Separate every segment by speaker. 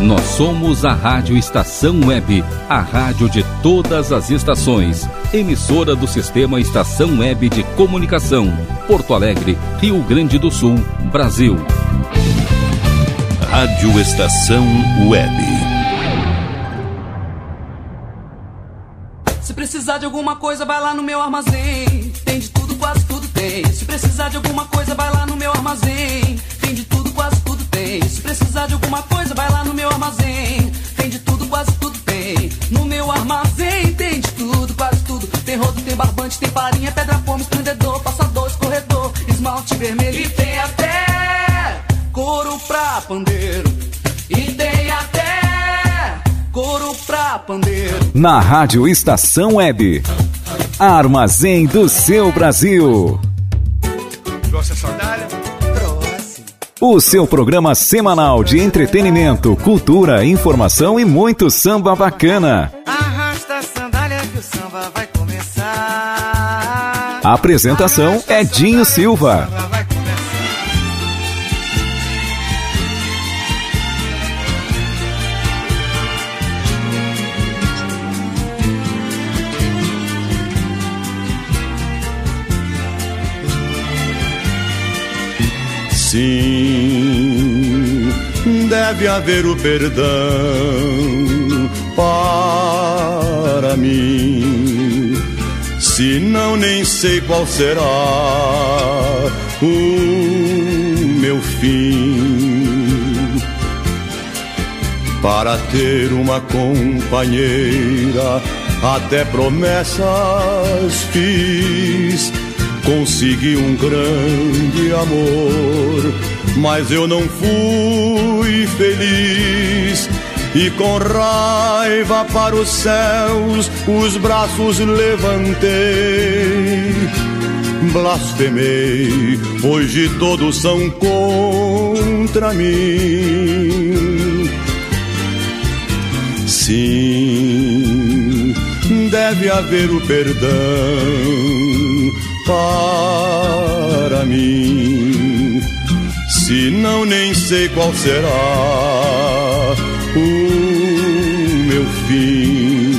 Speaker 1: Nós somos a Rádio Estação Web, a rádio de todas as estações. Emissora do Sistema Estação Web de Comunicação. Porto Alegre, Rio Grande do Sul, Brasil.
Speaker 2: Rádio Estação Web.
Speaker 3: Se precisar de alguma coisa, vai lá no meu armazém. Tem de tudo, quase tudo tem. Se precisar de alguma coisa, vai lá no meu armazém. Tem de tudo, Se precisar de alguma coisa, vai lá no meu armazém. Tem de tudo, quase tudo tem. No meu armazém tem de tudo, quase tudo. Tem rodo, tem barbante, tem farinha, pedra, fome, estendedor, passador, escorredor, esmalte vermelho. E tem até couro pra pandeiro. E tem até couro pra pandeiro.
Speaker 4: Na Rádio Estação Web. Armazém do seu Brasil.
Speaker 5: Trouxe a sandália?
Speaker 3: Trouxe.
Speaker 4: O seu programa semanal de entretenimento, cultura, informação e muito samba bacana.
Speaker 6: Arrasta a sandália que o samba vai começar.
Speaker 4: A apresentação é Dinho Silva.
Speaker 7: Sim, deve haver o perdão para mim. Se não, nem sei qual será o meu fim. Para ter uma companheira, até promessas fiz consegui um grande amor, mas eu não fui feliz. E com raiva para os céus os braços levantei. Blasfemei, hoje todos são contra mim. Sim, deve haver o perdão para mim. Se não, nem sei qual será o meu fim.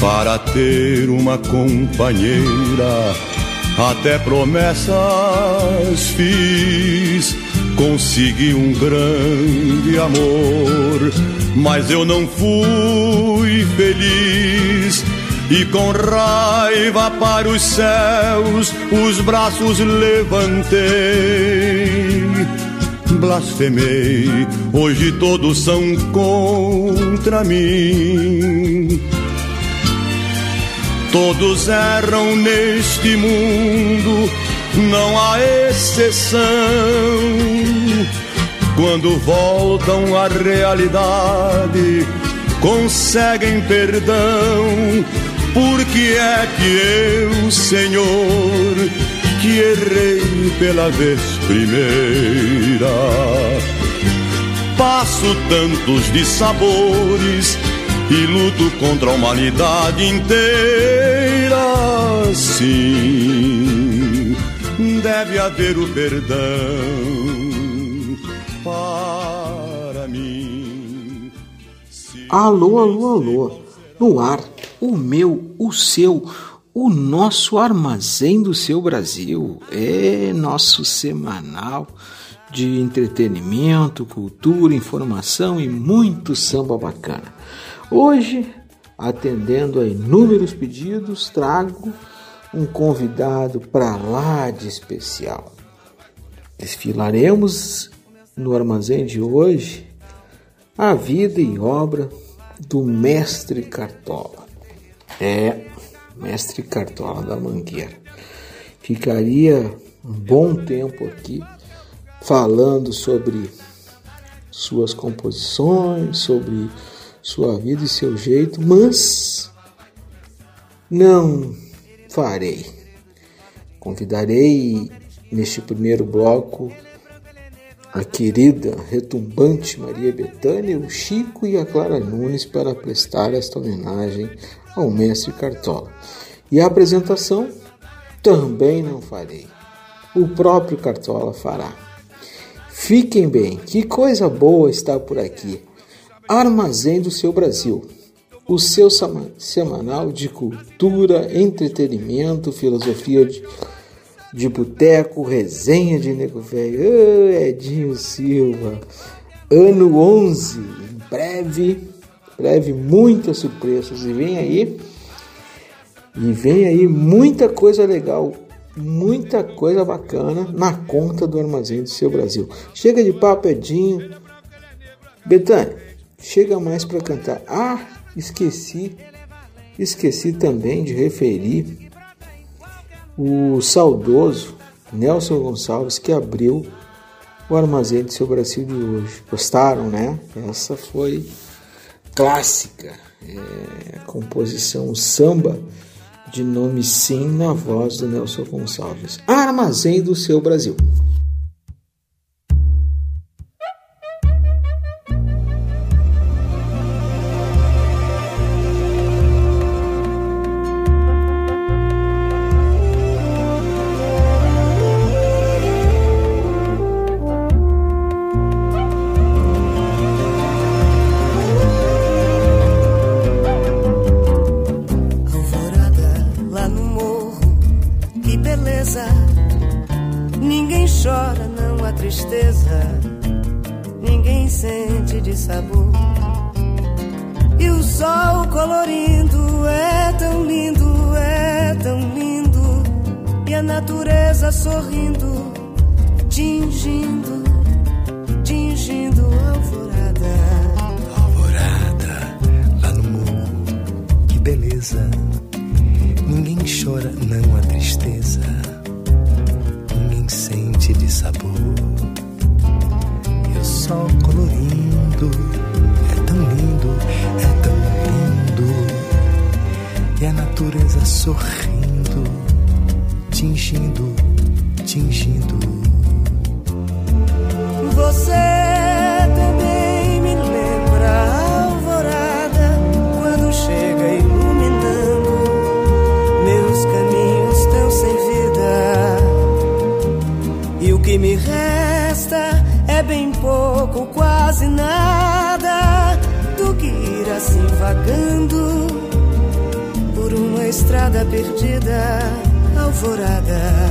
Speaker 7: Para ter uma companheira, até promessas fiz. Consegui um grande amor, mas eu não fui feliz e com raiva para os céus os braços levantei. Blasfemei, hoje todos são contra mim. Todos erram neste mundo, não há exceção. Quando voltam à realidade, conseguem perdão por que é que eu, Senhor, que errei pela vez primeira, passo tantos dissabores e luto contra a humanidade inteira? Sim, deve haver o perdão para mim.
Speaker 8: Alô, alô, alô. No ar, o meu, o seu, o nosso armazém do seu Brasil. É nosso semanal de entretenimento, cultura, informação e muito samba bacana. Hoje, atendendo a inúmeros pedidos, trago um convidado para lá de especial. Desfilaremos no armazém de hoje a vida e obra do mestre Cartola. É, mestre Cartola da Mangueira. Ficaria um bom tempo aqui falando sobre suas composições, sobre sua vida e seu jeito, mas não farei. Convidarei neste primeiro bloco a querida, retumbante Maria Bethânia, o Chico e a Clara Nunes para prestar esta homenagem ao mestre Cartola. E a apresentação também não farei. O próprio Cartola fará. Fiquem bem, que coisa boa está por aqui. Armazém do seu Brasil. O seu semanal de cultura, entretenimento, filosofia de, de boteco, resenha de nego velho. Edinho Silva. Ano 11. Em breve, breve muitas surpresas. E vem aí. E vem aí muita coisa legal muita coisa bacana na conta do Armazém do Seu Brasil. Chega de papo, Edinho. Betânia, chega mais para cantar. Ah, esqueci, esqueci também de referir o saudoso Nelson Gonçalves que abriu o Armazém do Seu Brasil de hoje. Gostaram, né? Essa foi clássica. É, composição samba de nome sim na voz do Nelson Gonçalves. Armazém do seu Brasil. perdida alvorada.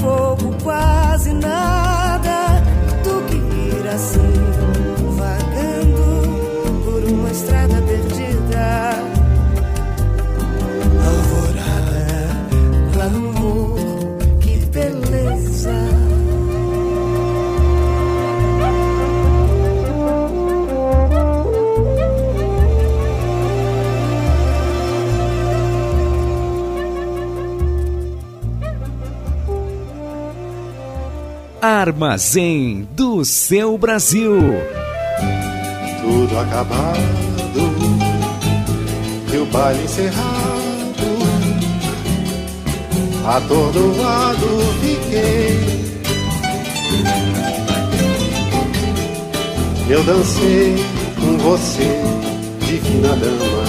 Speaker 4: for Armazém do seu Brasil.
Speaker 9: Tudo acabado e o baile encerrado. Atordoado fiquei. Eu dancei com você, divina dama,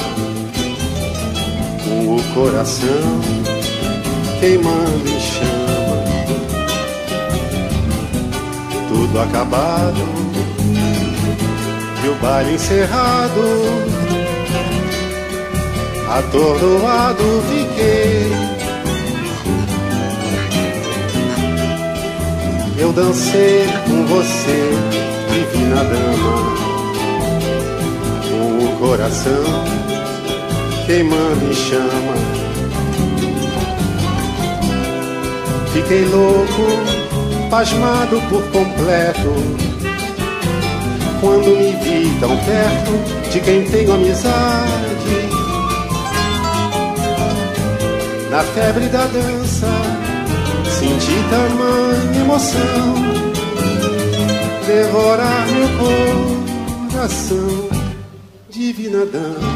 Speaker 9: com o coração queimando em tudo acabado e o baile encerrado. Atordoado fiquei. Eu dancei com você, divina dama, com o coração queimando em chama. Fiquei louco pasmado por completo, quando me vi tão perto de quem tenho amizade. Na febre da dança, senti tamanha emoção, devorar meu coração, divina dama.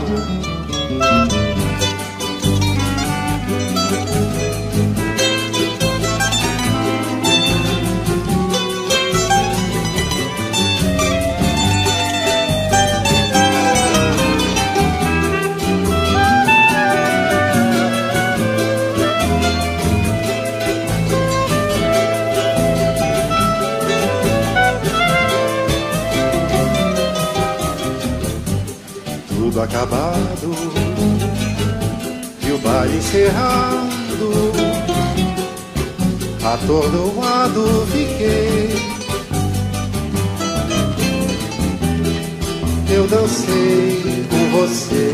Speaker 9: Acabado e o baile encerrado. Atordoado fiquei. Eu dancei com você,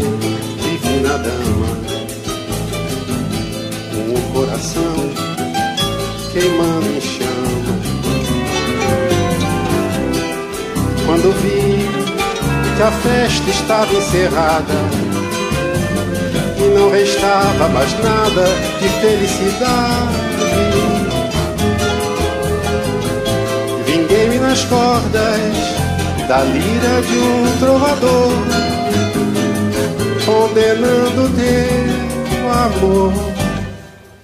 Speaker 9: divina dama, com o coração queimando em chama. Quando vi que a festa estava encerrada e não restava mais nada de felicidade. Vinguei-me nas cordas da lira de um trovador, condenando teu amor,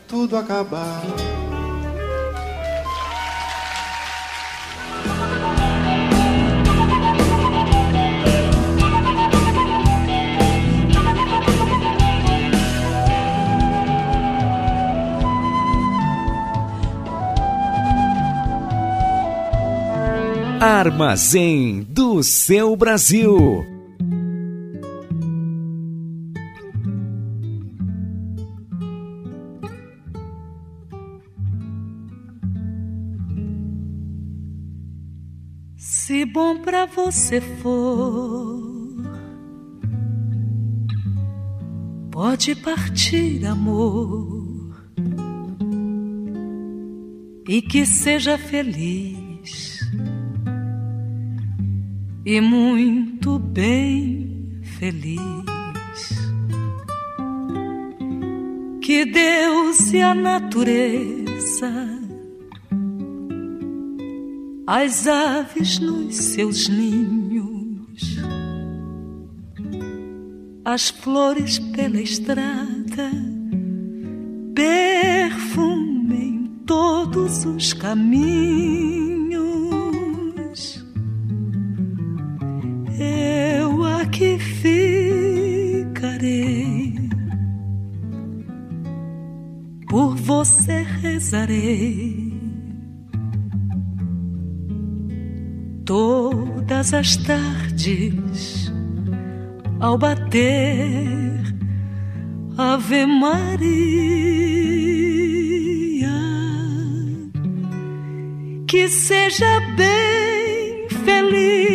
Speaker 9: tudo acabar.
Speaker 4: Armazém do seu Brasil.
Speaker 10: Se bom pra você for, pode partir, amor, e que seja feliz e muito bem feliz. Que Deus e a natureza, as aves nos seus ninhos, as flores pela estrada, perfumem todos os caminhos que ficarei. Por você rezarei. Todas as tardes, ao bater Ave Maria, que seja bem feliz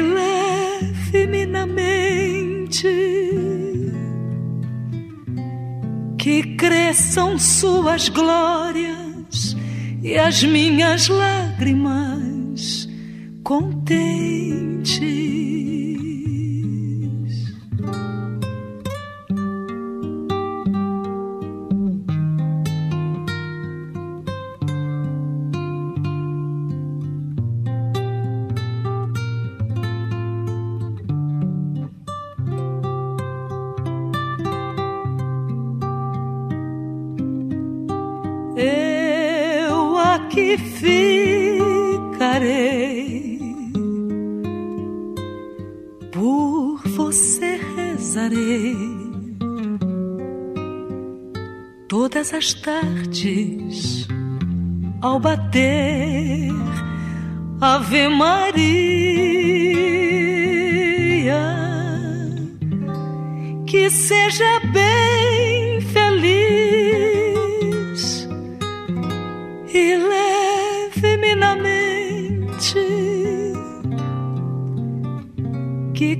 Speaker 10: leve-me na mente que cresçam suas glórias e as minhas lágrimas contente. todas as tardes ao bater Ave Maria que seja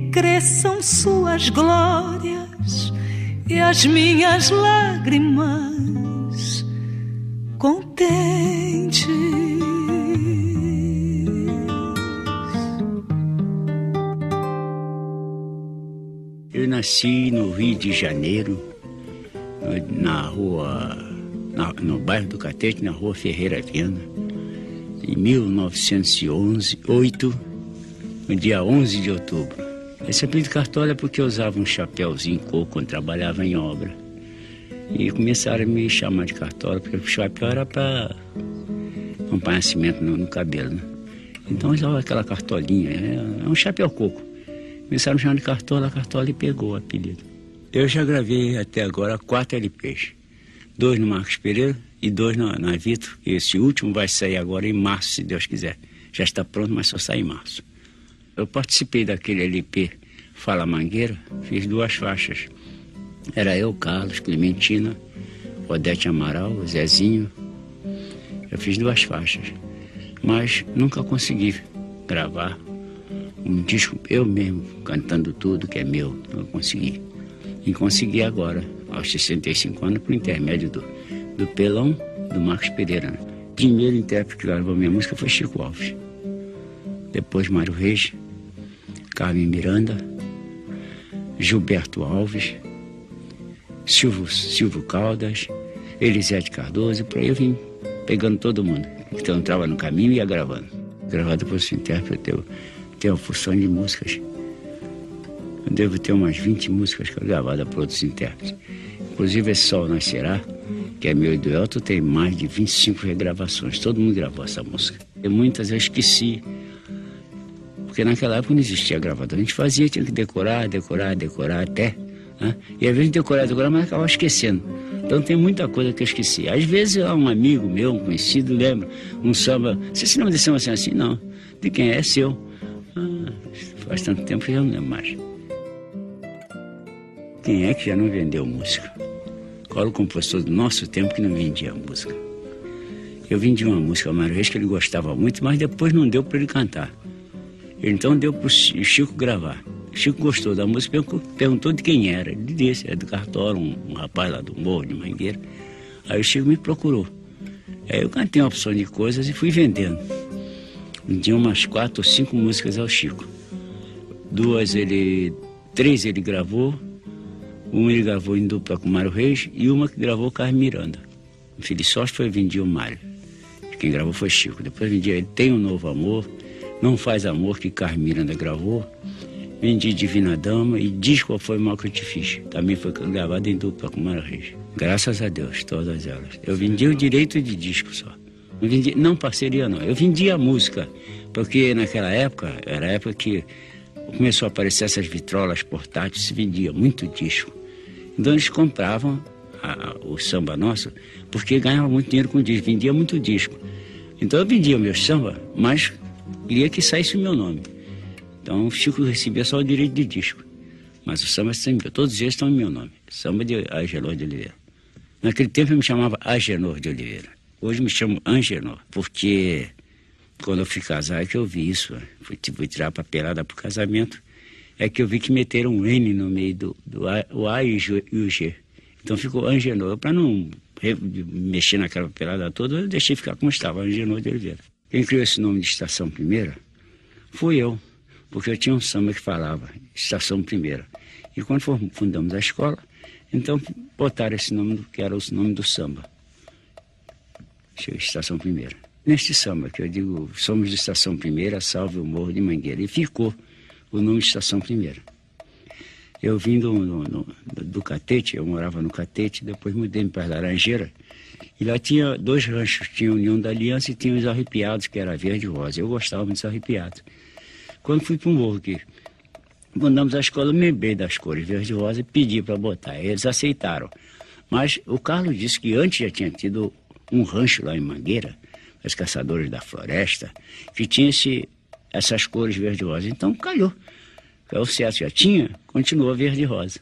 Speaker 10: cresçam suas glórias e as minhas lágrimas contentes.
Speaker 11: Eu nasci no Rio de Janeiro, na rua, na, no bairro do Catete, na rua Ferreira Viana, em 1911, 8, no dia 11 de outubro. Esse apelido Cartola é porque eu usava um chapéuzinho coco quando trabalhava em obra. E começaram a me chamar de Cartola, porque o chapéu era para um panhacimento no, no cabelo, né? Então usava aquela cartolinha, é, é um chapéu coco. Começaram a me chamar de Cartola, Cartola e pegou o apelido. Eu já gravei até agora quatro LPs. Dois no Marcos Pereira e dois na, na Vito. Esse último vai sair agora em março, se Deus quiser. Já está pronto, mas só sai em março. Eu participei daquele LP Fala Mangueira, fiz duas faixas. Era eu, Carlos, Clementina, Odete Amaral, Zezinho. Eu fiz duas faixas, mas nunca consegui gravar um disco eu mesmo, cantando tudo que é meu. Não consegui. E consegui agora, aos 65 anos, por intermédio do, do Pelão, do Marcos Pereira. Né? Primeiro intérprete que gravou minha música foi Chico Alves. Depois Mário Reis, Carmen Miranda, Gilberto Alves, Silvio, Silvio Caldas, Elisete Cardoso, e por aí eu vim pegando todo mundo. Então entrava no caminho e ia gravando. Gravado por esse intérprete, eu tenho uma função de músicas. Eu devo ter umas 20 músicas gravadas por outros intérpretes. Inclusive esse Sol Nascerá, que é meu e do Elton, tem mais de 25 regravações. Todo mundo gravou essa música. E muitas eu esqueci porque naquela época não existia gravador. A gente fazia, tinha que decorar, decorar, decorar até. Né? E às vezes decorar, decorar, mas acabava esquecendo. Então tem muita coisa que eu esqueci. Às vezes um amigo meu, um conhecido, lembra um samba. Você se lembra desse samba assim, assim? Não. De quem é? É seu. Ah, faz tanto tempo que eu não lembro mais. Quem é que já não vendeu música? Qual o compositor do nosso tempo que não vendia música? Eu vendi uma música, Mário Reis, que ele gostava muito, mas depois não deu para ele cantar. Então deu para o Chico gravar. Chico gostou da música, perguntou de quem era. Ele disse, é do Cartola, um, um, rapaz lá do Morro de Mangueira. Aí o Chico me procurou. Aí eu cantei uma opção de coisas e fui vendendo. Vendi umas quatro ou cinco músicas ao Chico. Duas ele. Três ele gravou, uma ele gravou em dupla com Mário Reis e uma que gravou a Miranda. Feliz sorte foi vendi o Mário. Quem gravou foi Chico. Depois vendi ele Tem um Novo Amor não Faz Amor, que Carmen Miranda gravou. Vendi Divina Dama e Diz Qual Foi o Mal Que Eu Te Fiz. Também foi gravado em dupla com Mara Reis. Graças a Deus, todas elas. Eu vendi o direito de disco só. Não, vendi, não parceria não. Eu vendi a música, porque naquela época, era a época que começou a aparecer essas vitrolas portáteis, se vendia muito disco. Então eles compravam a, o samba nosso, porque ganhava muito dinheiro com disco, vendia muito disco. Então eu vendia o meu samba, mas queria que saísse o meu nome. Então o Chico recebia só o direito de disco. Mas o samba sempre, todos eles estão em meu nome. Samba de Agenor de Oliveira. Naquele tempo eu me chamava Agenor de Oliveira. Hoje me chamo Angenor, porque quando eu fui casar é que eu vi isso. Fui, fui tirar a papelada para o casamento. É que eu vi que meteram um N no meio do, do A, o A e o G. Então ficou Angenor. Para não mexer naquela papelada toda, eu deixei ficar como estava, Angenor de Oliveira. Quem criou esse nome de Estação Primeira fui eu, porque eu tinha um samba que falava Estação Primeira. E quando fundamos a escola, então botaram esse nome, que era o nome do samba. Estação Primeira. Neste samba, que eu digo, somos de Estação Primeira, salve o Morro de Mangueira. E ficou o nome de Estação Primeira. Eu vim do, do, do Catete, eu morava no Catete, depois mudei para Laranjeira, e lá tinha dois ranchos, tinha a União da Aliança e tinha os Arrepiados, que era verde e rosa. Eu gostava muito dos Arrepiados. Quando fui para um morro aqui, mandamos a escola, me lembrei das cores verde e e pedi para botar. Eles aceitaram. Mas o Carlos disse que antes já tinha tido um rancho lá em Mangueira, os caçadores da floresta, que tinha esse, essas cores verde e rosa. Então calhou. O certo, já tinha, continuou verde e rosa.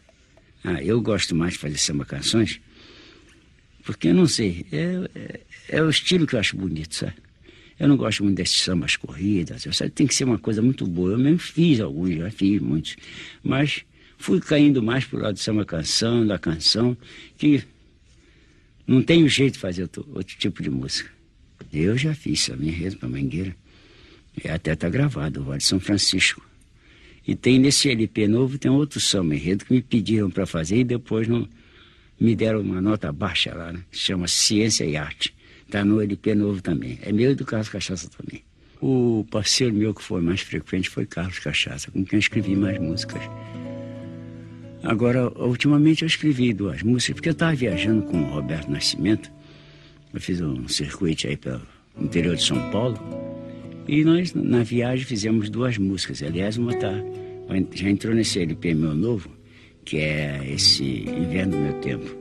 Speaker 11: Ah, eu gosto mais de fazer samba canções porque, eu não sei, é, é, é, o estilo que eu acho bonito, sabe? Eu não gosto muito desses sambas corridas, sabe? tem que ser uma coisa muito boa. Eu mesmo fiz alguns, já fiz muitos. Mas fui caindo mais pro lado do samba canção, da canção, que não tenho jeito de fazer outro, outro tipo de música. Eu já fiz a minha rede para Mangueira. E até está gravado, o Vale São Francisco. E tem nesse LP novo, tem outro samba enredo que me pediram para fazer e depois não me deram uma nota baixa lá, né? Chama Ciência e Arte. Está no LP novo também. É meu e do Carlos Cachaça também. O parceiro meu que foi mais frequente foi Carlos Cachaça, com quem eu escrevi mais músicas. Agora, ultimamente eu escrevi duas músicas, porque eu estava viajando com o Roberto Nascimento. Eu fiz um circuito aí pelo interior de São Paulo. E nós, na viagem, fizemos duas músicas. Aliás, uma tá, já entrou nesse LP meu novo, que é esse Inverno do Meu Tempo.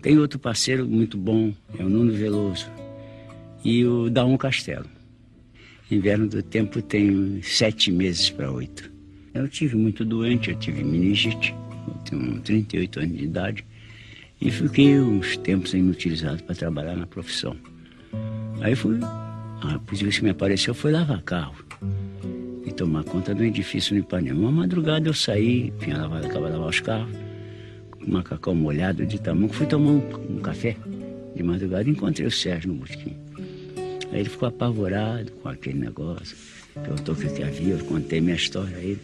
Speaker 11: Tem outro parceiro muito bom, é o Nuno Veloso. E o Daum Castelo. Inverno do Tempo tem sete meses para oito. Eu tive muito doente, eu tive meningite, eu tenho 38 anos de idade. E fiquei uns tempos inutilizado para trabalhar na profissão. Aí fui a polícia que me apareceu foi lavar carro tomar conta do edifício no Ipanema. Uma madrugada eu saí, tinha lavado, acabado de lavar os carros, com macacão molhado de tamanho, fui tomar um, um café de madrugada e encontrei o Sérgio no busquinho. Aí ele ficou apavorado com aquele negócio, perguntou o que, que havia, eu contei minha história a ele.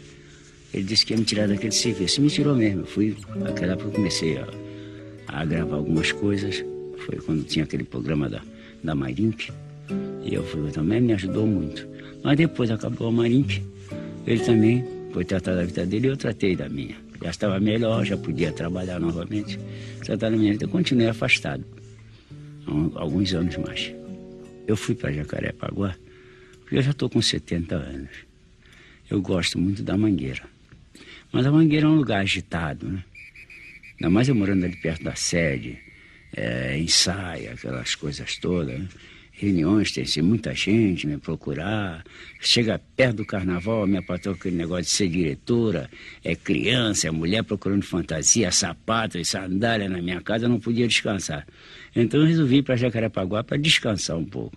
Speaker 11: Ele disse que ia me tirar daquele serviço. Me tirou mesmo. Eu fui, naquela época eu comecei a, a gravar algumas coisas. Foi quando tinha aquele programa da, da Marink. E eu fui também, me ajudou muito. Mas depois acabou a Marink, ele também foi tratar da vida dele e eu tratei da minha. Já estava melhor, já podia trabalhar novamente. Tratar da minha vida, eu continuei afastado. Alguns anos mais. Eu fui para Jacarepaguá, porque eu já estou com 70 anos. Eu gosto muito da Mangueira. Mas a Mangueira é um lugar agitado, né? Ainda mais eu morando ali perto da sede, é, ensaia, aquelas coisas todas. Né? Reuniões, tem assim, muita gente me procurar. Chega perto do carnaval, minha patroa aquele negócio de ser diretora, é criança, é mulher procurando fantasia, sapato e sandália na minha casa, eu não podia descansar. Então eu resolvi ir para Jacarepaguá para descansar um pouco.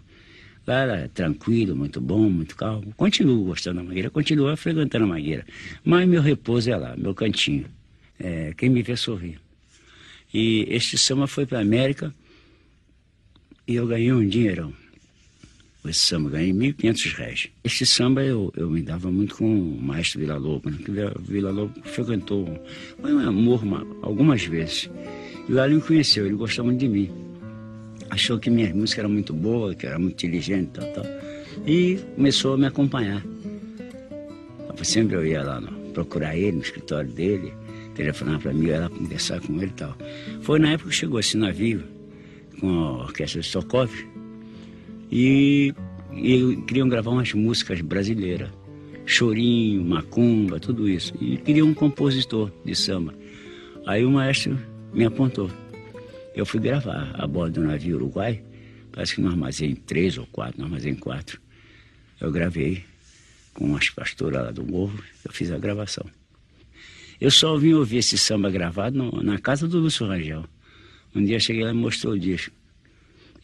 Speaker 11: Lá era tranquilo, muito bom, muito calmo. Continuo gostando da Mangueira, continuo frequentando a Mangueira. Mas meu repouso é lá, meu cantinho. É, quem me vê sorrir. E este samba foi para a América e eu ganhei um dinheirão. Esse samba, ganhei 1.500 reais. Este samba eu, eu me dava muito com o maestro Vila Lobo, né? Vila Lobo frequentou, foi um amor uma, algumas vezes. E lá ele me conheceu, ele gostou muito de mim. Achou que minha música era muito boa, que era muito inteligente e tal, tal. E começou a me acompanhar. Sempre eu ia lá no, procurar ele no escritório dele, telefonar para mim, eu ia lá conversar com ele e tal. Foi na época que chegou esse navio com a orquestra Sokov e, e queriam gravar umas músicas brasileiras. Chorinho, macumba, tudo isso. E queria um compositor de samba. Aí o maestro me apontou. Eu fui gravar a bordo do navio Uruguai, parece que no armazém 3 ou 4, no armazém 4. Eu gravei com as pastoras lá do morro, eu fiz a gravação. Eu só vim ouvir esse samba gravado no, na casa do Lúcio Rangel. Um dia cheguei lá e mostrou o disco.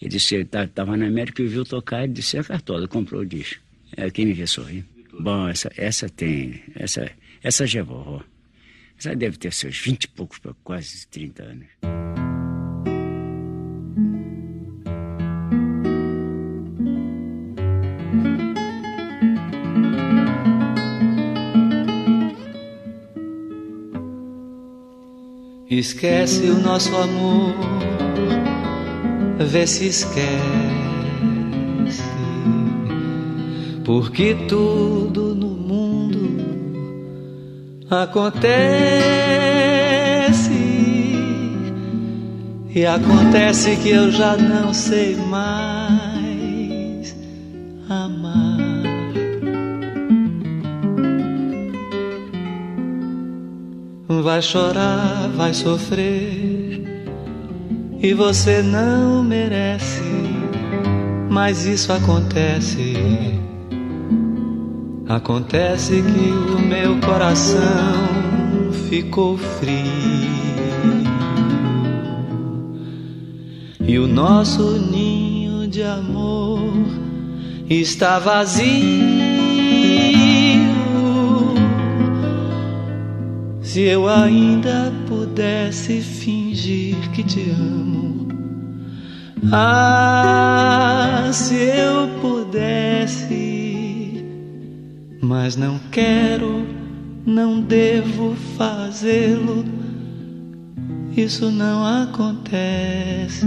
Speaker 11: Ele disse, ele estava tá, na América e viu tocar, ele disse, é cartola, comprou o disco. É quem me vê sorrir. Bom, essa, essa tem, essa, essa já é vovó. Essa deve ter seus vinte e poucos quase 30 anos.
Speaker 12: Esquece o nosso amor, vê se esquece, porque tudo no mundo acontece. E acontece que eu já não sei mais vai chorar, vai sofrer, e você não merece, mas isso acontece. Acontece que o meu coração ficou frio e o nosso ninho de amor está vazio. Se eu ainda pudesse fingir que te amo. Ah, se eu pudesse, mas não quero não devo fazê-lo. Isso não acontece.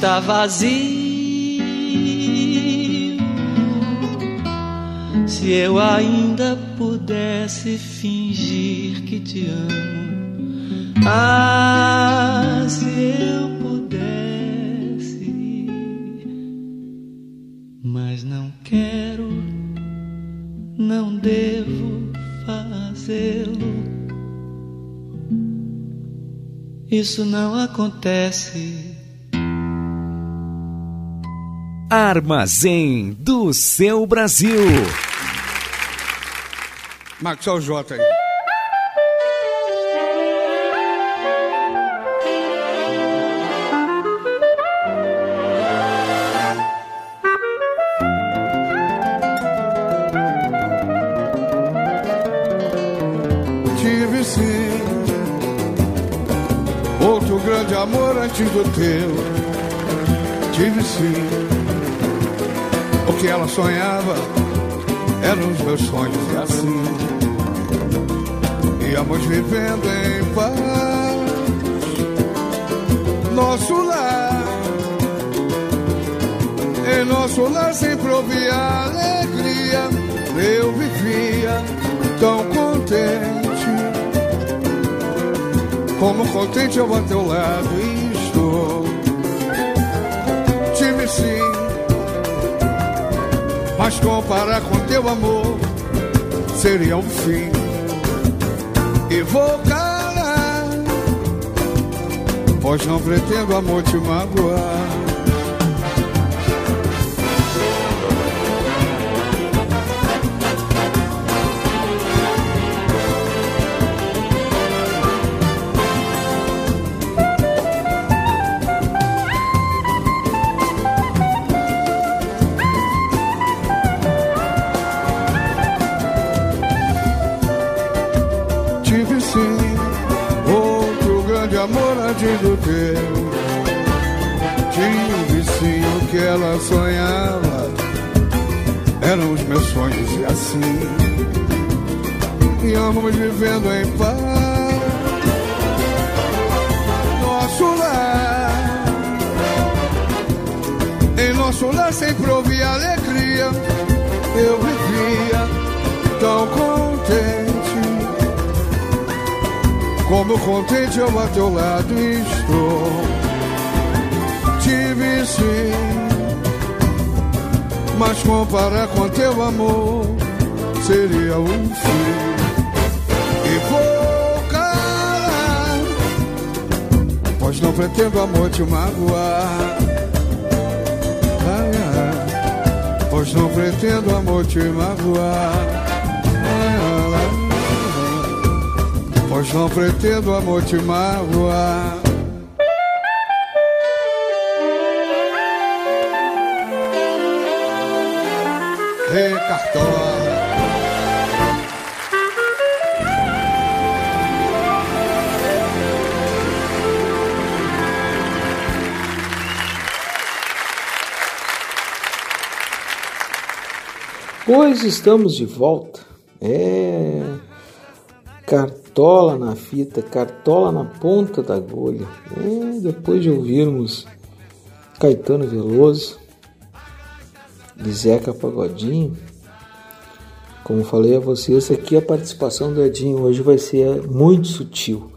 Speaker 12: Está vazio. Se eu ainda pudesse fingir que te amo, ah, se eu mas não quero, não devo fazê-lo. Isso não acontece.
Speaker 4: Armazém do seu Brasil.
Speaker 13: Maxwell J aí.
Speaker 14: Tive sim outro grande amor antes do teu. Tive sim o que ela sonhava eram os meus sonhos e assim íamos vivendo em paz. Nosso lar, em nosso lar sempre ouvia alegria. Eu vivia tão contente, como contente eu a teu lado mas comparar com teu amor seria um fim. E vou calar, pois não pretendo amor te magoar. Do teu. Tive sim o que ela sonhava, eram os meus sonhos e assim íamos vivendo em paz. Nosso lar, em nosso lar sempre houve alegria. Eu vivia tão contente. Como contente eu a teu lado estou. Tive sim, mas comparar com teu amor seria um fim. E vou calar, pois não pretendo amor te magoar. Ai, ai, pois não pretendo amor te magoar. Pois não pretendo amor te magoar. Ei, cartola.
Speaker 8: Pois estamos de volta. É. Fita, cartola na ponta da agulha. É, depois de ouvirmos Caetano Veloso de Zeca Pagodinho, como falei a vocês, aqui a participação do Edinho hoje vai ser muito sutil.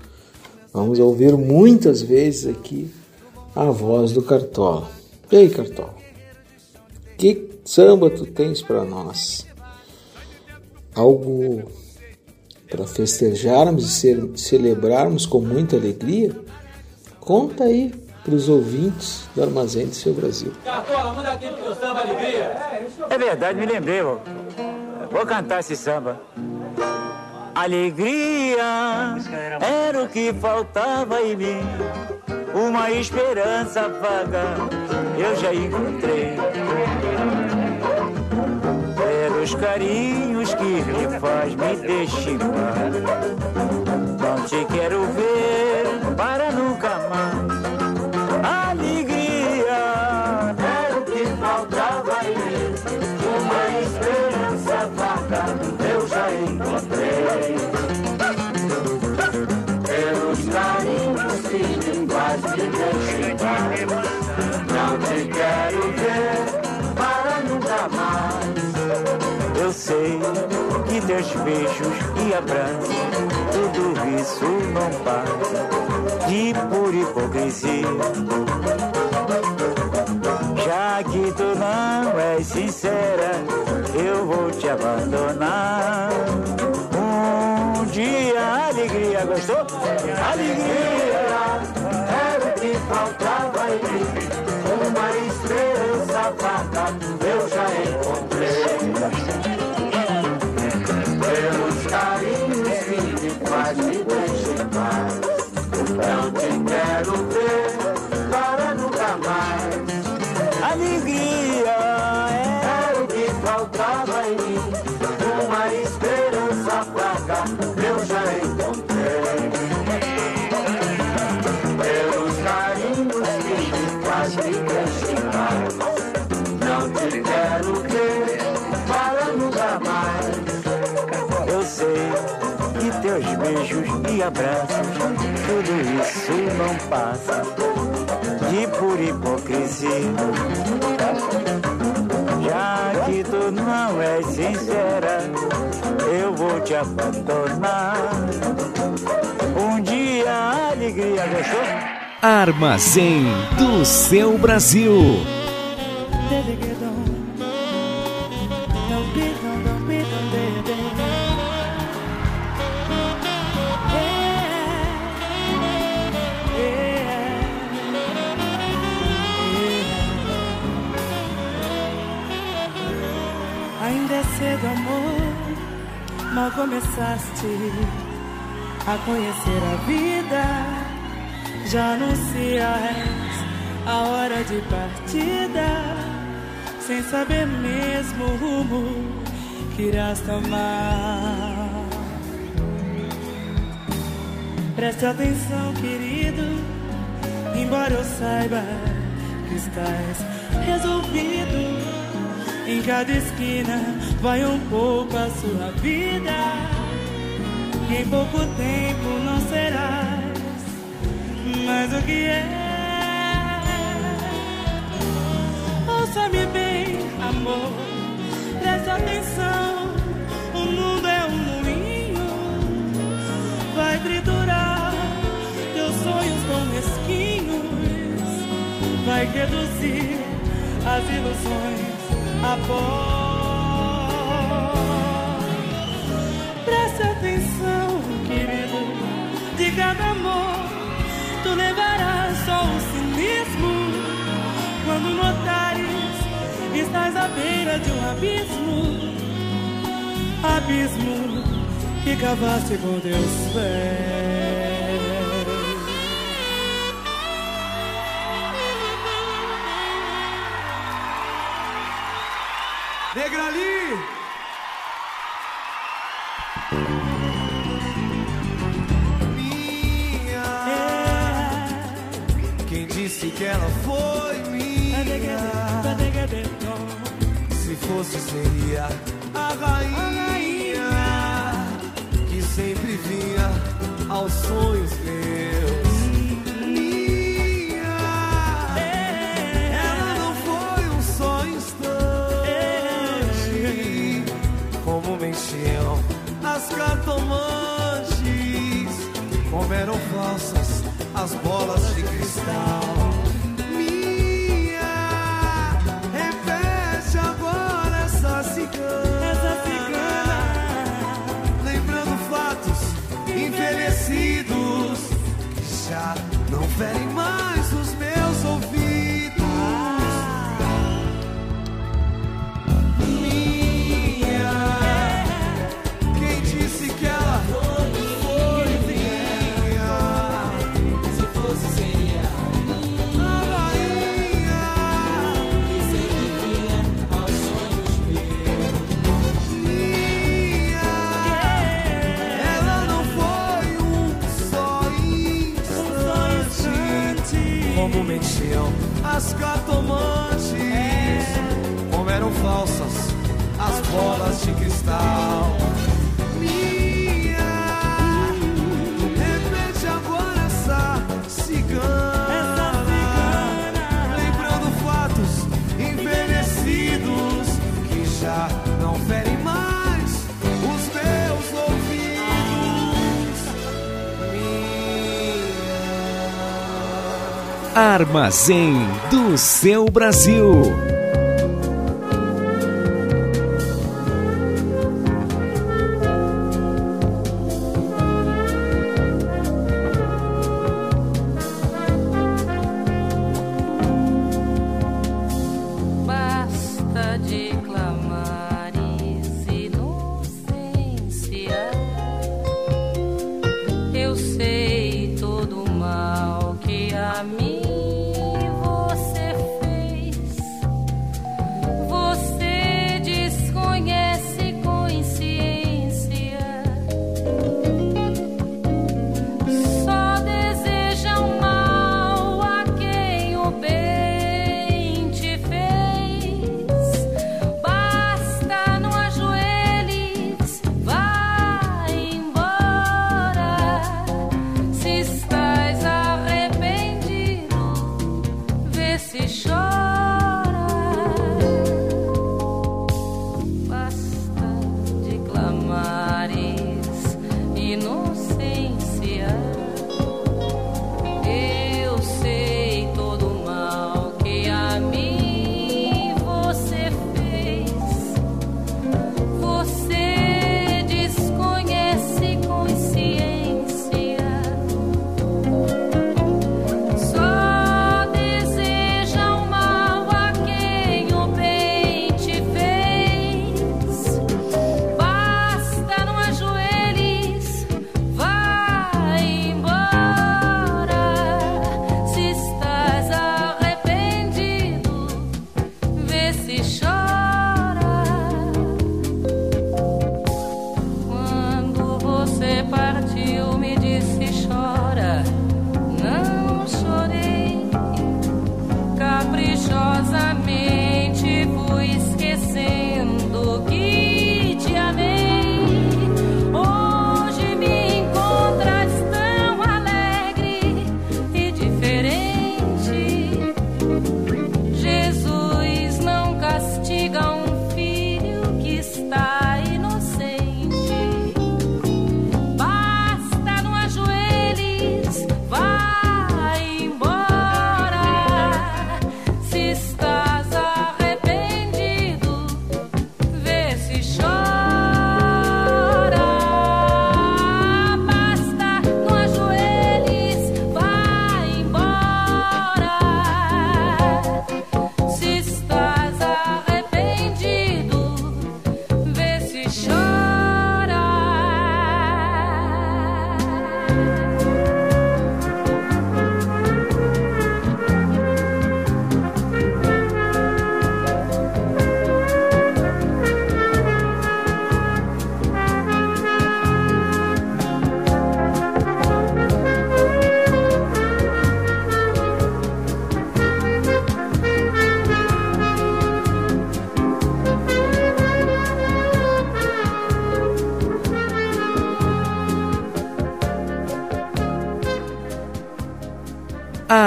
Speaker 8: Vamos ouvir muitas vezes aqui a voz do Cartola. E aí, Cartola? Que samba tu tens para nós? Algo para festejarmos e celebrarmos com muita alegria? Conta aí para os ouvintes do Armazém do Seu Brasil.
Speaker 15: É verdade, me lembrei, vou, vou cantar esse samba. Alegria era o que faltava em mim, uma esperança vaga eu já encontrei. Pelos carinhos que me faz me deixar, não te quero ver que teus beijos e abraços, tudo isso não passa de pura hipocrisia. Já que tu não és sincera, eu vou te abandonar. Um dia alegria, gostou? Alegria era o que faltava em mim. Uma esperança vaga eu já encontrei. Beijos e abraços, tudo isso não passa de pura hipocrisia. Já que tu não és sincera, eu vou te abandonar. Um dia a alegria gostou?
Speaker 4: Armazém do seu Brasil.
Speaker 5: Começaste a conhecer a vida. Já anuncias a hora de partida, sem saber mesmo o rumo que irás tomar. Preste atenção, querido, embora eu saiba que estás resolvido. Em cada esquina vai um pouco a sua vida. E em pouco tempo não serás mais o que é. Ouça-me bem, amor, preste atenção. O mundo é um moinho, vai triturar teus sonhos com mesquinhos, vai reduzir as ilusões a pó. Preste atenção, querido, de cada amor tu levarás só o cinismo. Quando notares, estás à beira de um abismo, abismo que cavaste com teus pés.
Speaker 16: Negrali!
Speaker 17: Quem disse que ela foi minha? Se fosse, seria a rainha que sempre vinha aos sonhos meus. encheu as cartomantes, como eram falsas as bolas de cristal. Minha, repete
Speaker 6: agora essa cigana. Lembrando fatos envelhecidos que já não ferem mais. as cartomantes. É.
Speaker 4: Como eram falsas as
Speaker 18: bolas de cristal. Armazém do seu Brasil.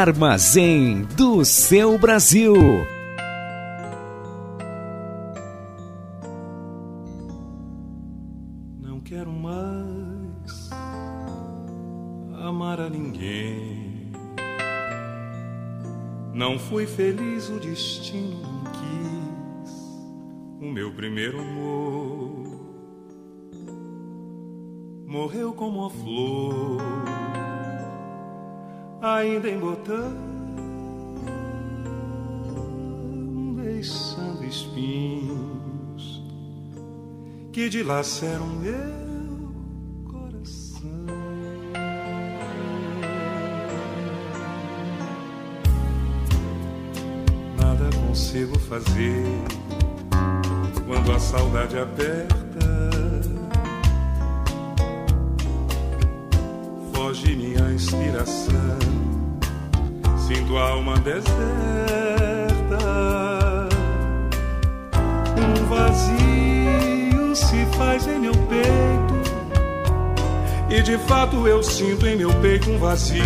Speaker 4: Armazém do seu Brasil.
Speaker 6: Não quero mais amar a ninguém. Não fui feliz, o destino não quis. O meu primeiro amor morreu como a flor ainda em botão, deixando espinhos que dilaceram meu coração. Nada consigo fazer quando a saudade aperta. Foge minha inspiração. Sinto a alma deserta. Um vazio se faz em meu peito. E de fato eu sinto em meu peito um vazio.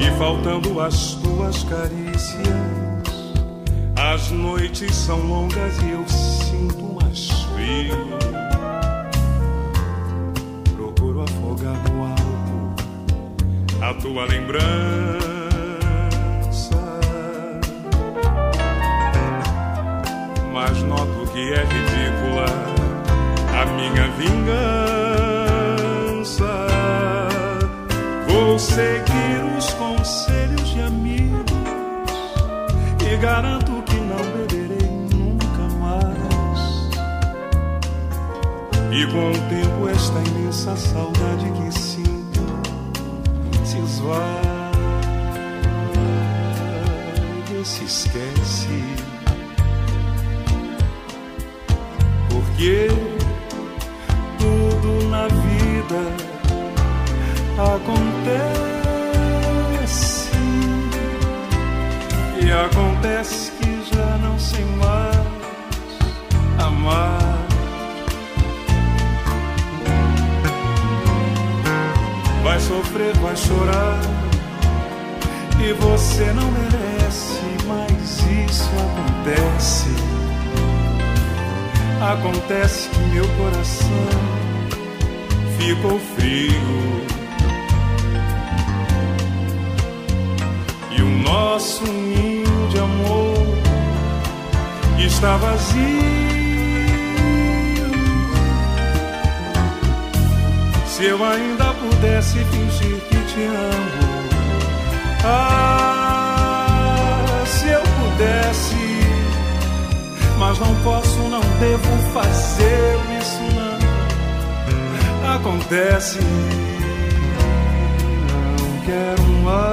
Speaker 6: E faltando as tuas carícias, as noites são longas e eu sinto mais frio. A tua lembrança. Mas noto que é ridícula a minha vingança. Vou seguir os conselhos de amigos e garanto que não beberei nunca mais. E com o tempo, esta imensa saudade que se esvai e se esquece. Porque tudo na vida acontece e acontece que já não sei mais amar. Vai sofrer, vai chorar e você não merece, mas isso acontece. Acontece que meu coração ficou frio. E o nosso ninho de amor está vazio. Se eu ainda pudesse fingir que te amo. Ah, se eu pudesse, mas não posso, não devo fazer isso não. Acontece, não quero mais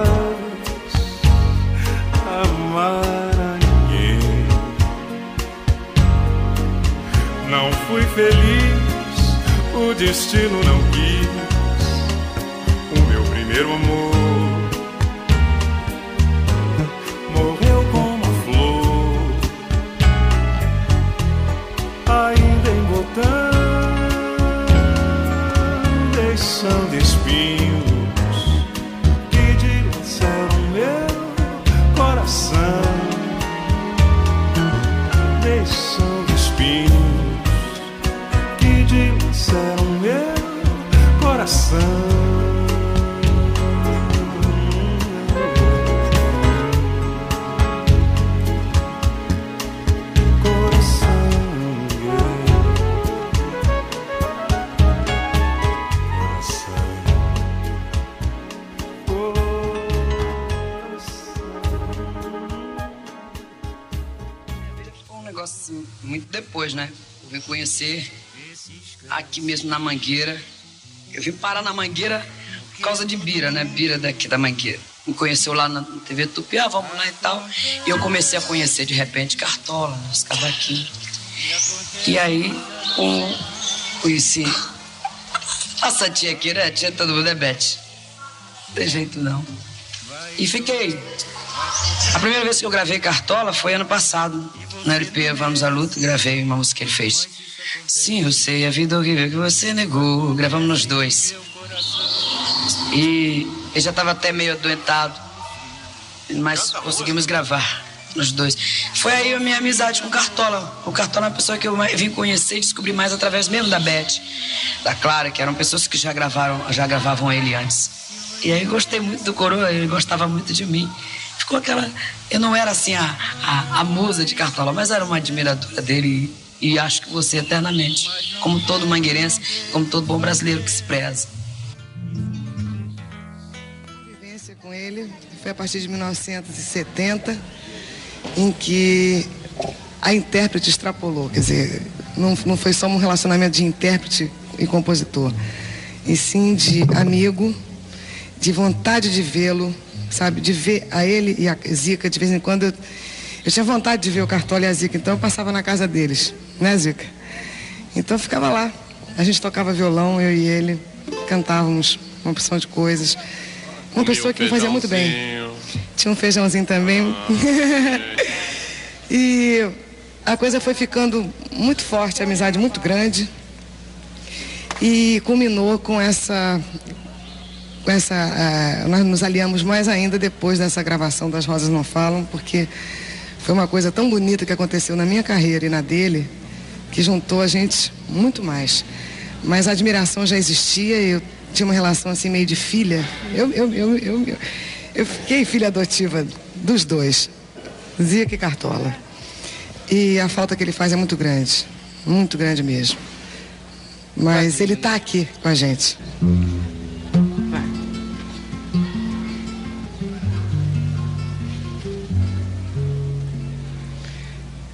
Speaker 6: amar a ninguém. Não fui feliz, o destino não quis o meu primeiro amor.
Speaker 19: Conhecer aqui mesmo na Mangueira. Eu vim parar na Mangueira por causa de Bira, né? Bira daqui da Mangueira. Me conheceu lá na TV Tupi, ah, vamos lá e tal. E eu comecei a conhecer de repente Cartola, os cavaquinhos. E aí, um, conheci essa tia aqui, né? Tia todo mundo é Beth. Não tem jeito não. E fiquei. A primeira vez que eu gravei Cartola foi ano passado, na LP Vamos à Luta, gravei uma música que ele fez. Sim, eu sei, a vida horrível que você negou. Gravamos nós dois. E ele já estava até meio adoentado, mas conseguimos gravar nós dois. Foi aí a minha amizade com o Cartola. O Cartola é uma pessoa que eu vim conhecer e descobrir mais através mesmo da Beth, da Clara, que eram pessoas que já gravaram, já gravavam ele antes. E aí gostei muito do Coroa, ele gostava muito de mim. Ficou aquela. Eu não era assim a, a, a musa de Cartola, mas era uma admiradora dele e, acho que você eternamente. Como todo mangueirense, como todo bom brasileiro que se preza.
Speaker 20: vivência com ele foi a partir de 1970, em que a intérprete extrapolou. Quer dizer, não, não foi só um relacionamento de intérprete e compositor, e sim de amigo, de vontade de vê-lo, sabe? De ver a ele e a Zica, de vez em quando eu, eu tinha vontade de ver o Cartola e a Zica, então eu passava na casa deles, né, Zica? Então eu ficava lá. A gente tocava violão, eu e ele, cantávamos uma opção de coisas. Uma pessoa que me fazia muito bem. Tinha um feijãozinho também. e a coisa foi ficando muito forte, a amizade muito grande. E culminou com essa. Com essa uh, nós nos aliamos mais ainda depois dessa gravação das Rosas Não Falam, porque foi uma coisa tão bonita que aconteceu na minha carreira e na dele, que juntou a gente muito mais. Mas a admiração já existia, eu tinha uma relação assim meio de filha. Eu, eu, eu, eu, eu fiquei filha adotiva dos dois, Zica e Cartola. E a falta que ele faz é muito grande, muito grande mesmo. Mas ele está aqui com a gente.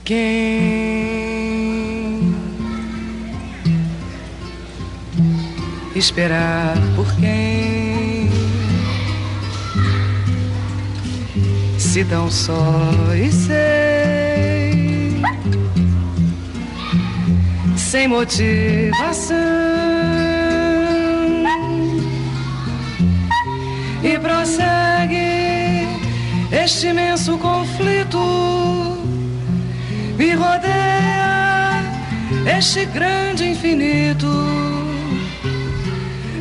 Speaker 20: Quem esperar por quem se tão só e sei. Sem motivação. E prossegue este imenso conflito. Me rodeia este grande infinito.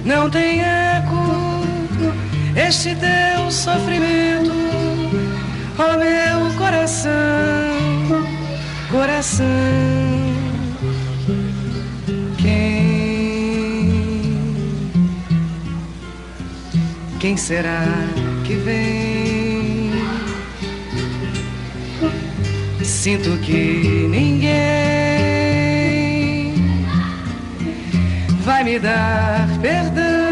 Speaker 20: Não tem eco este teu sofrimento, ó meu coração, coração. Quem, quem será que vem? Sinto que ninguém vai me dar perdão.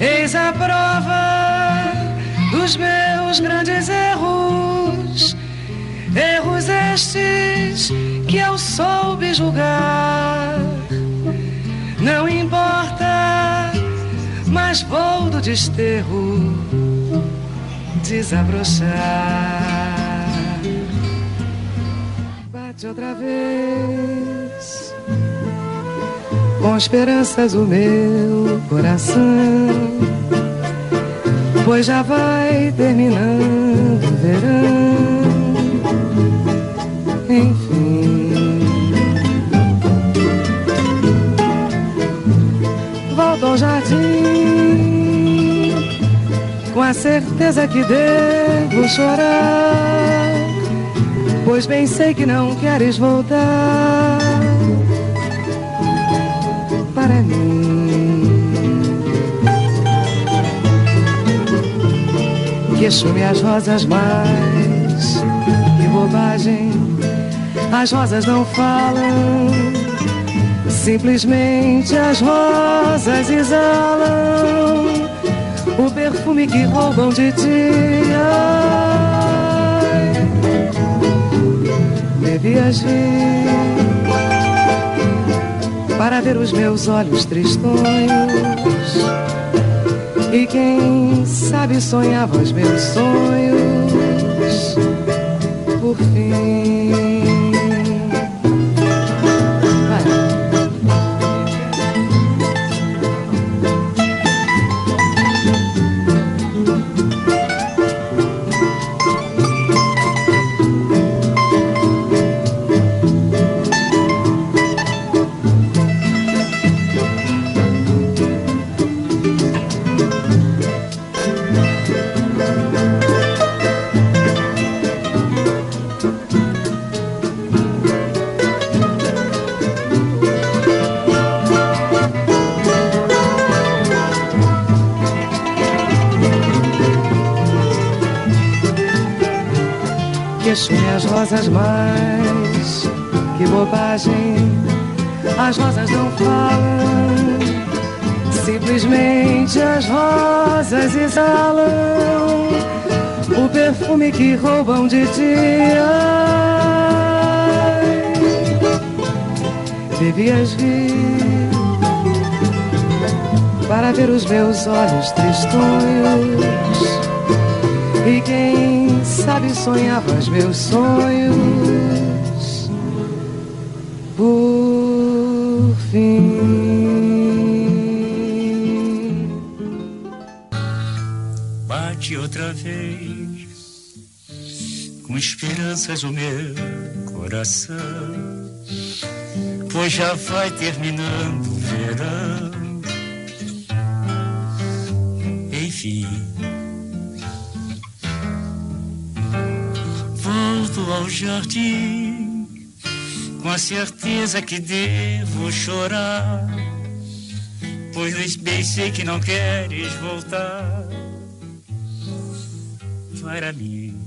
Speaker 20: Eis a prova dos meus grandes erros, erros estes que eu soube julgar. Não importa, mas vou do desterro desabrochar. Outra vez, com esperanças o meu coração, pois já vai terminando o verão. Enfim, volta ao jardim com a certeza que devo chorar, pois bem sei que não queres voltar para mim. Que chume as rosas mais, que bobagem, as rosas não falam. Simplesmente as rosas exalam o perfume que roubam de ti. Ai, vir para ver os meus olhos tristonhos. E quem sabe sonhava os meus sonhos por fim. Rosas mais, que bobagem, as rosas não falam, simplesmente as rosas exalam o perfume que roubam de dia. Devias vir para ver os meus olhos tristonhos. E quem sabe, sonhava os meus sonhos. Por fim.
Speaker 11: Bate outra vez, com esperanças o meu coração, pois já vai terminando o verão. Jardim com a certeza que devo chorar, pois bem sei que não queres voltar para mim.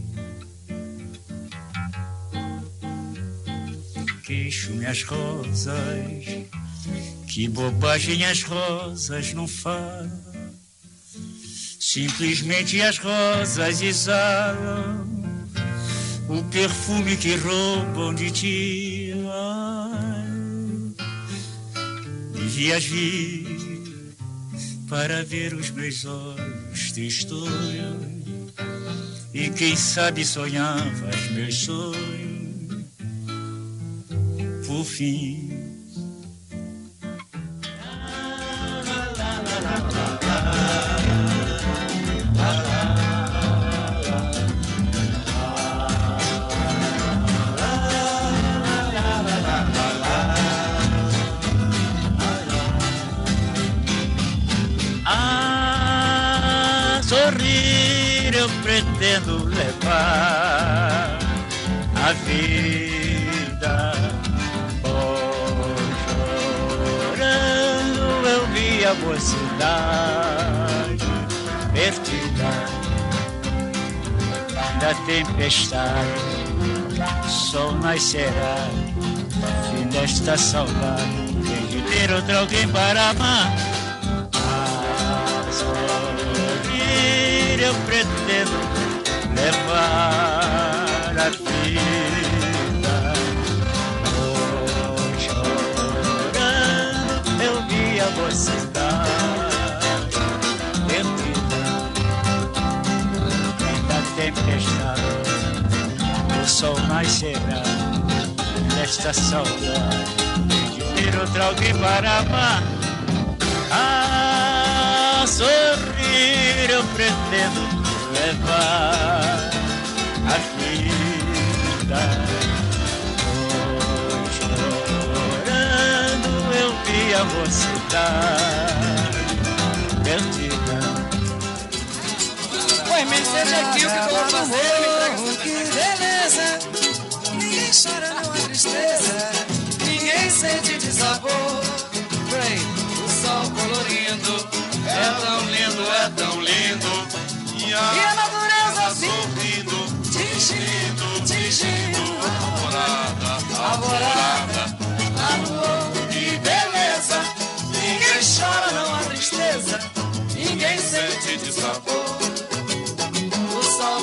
Speaker 11: Queixo-me as rosas, que bobagem as rosas não falam. Simplesmente as rosas exalam o perfume que roubam de ti. Ai, vir para ver os meus olhos tristonhos e quem sabe sonhavas meus sonhos por fim. Ah, pretendo levar a vida. Oh, chorando eu vi a mocidade perdida da tempestade. Sol nascerá, fim desta saudade. Tem de ter outro alguém para amar. sorrir eu pretendo levar a vida. Oh, chorando eu vi a mocidade perdida da tempestade. O sol nascerá nesta saudade de ter outro alguém para amar. A sorrir eu pretendo levar a vida. Oh, chorando eu vi a mocidade perdida.
Speaker 3: Pois bem, seja aqui o que colocou no rolo, que beleza. Ninguém chora, não há tristeza. Ninguém sente desabor. O sol colorindo. É tão lindo, é tão lindo. E a, natureza sorrindo, tingindo, tingindo. Alvorada, alvorada, amor, que beleza. Ninguém chora, não há tristeza. Ninguém sente desabor. O sol.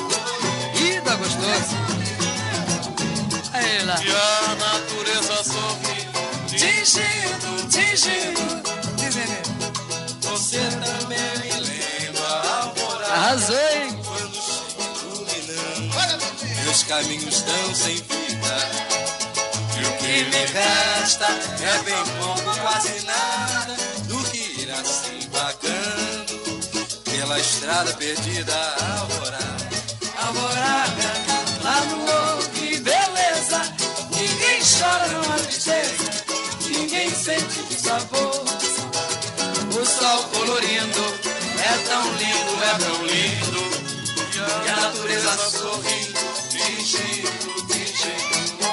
Speaker 3: Ih, tá gostoso. Aí lá.
Speaker 21: E a natureza sorri,
Speaker 3: Tingindo, tingindo.
Speaker 21: Quando chega iluminando, meus caminhos estão sem vida. E o que me resta é bem pouco, quase nada, do que ir assim vagando pela estrada perdida, alvorada.
Speaker 3: Alvorada, lá no morro, que beleza. Ninguém chora, não há tristeza. Ninguém sente sabor. O sol colorindo é tão lindo, é tão lindo. E a natureza sorrindo, tingindo, tingindo.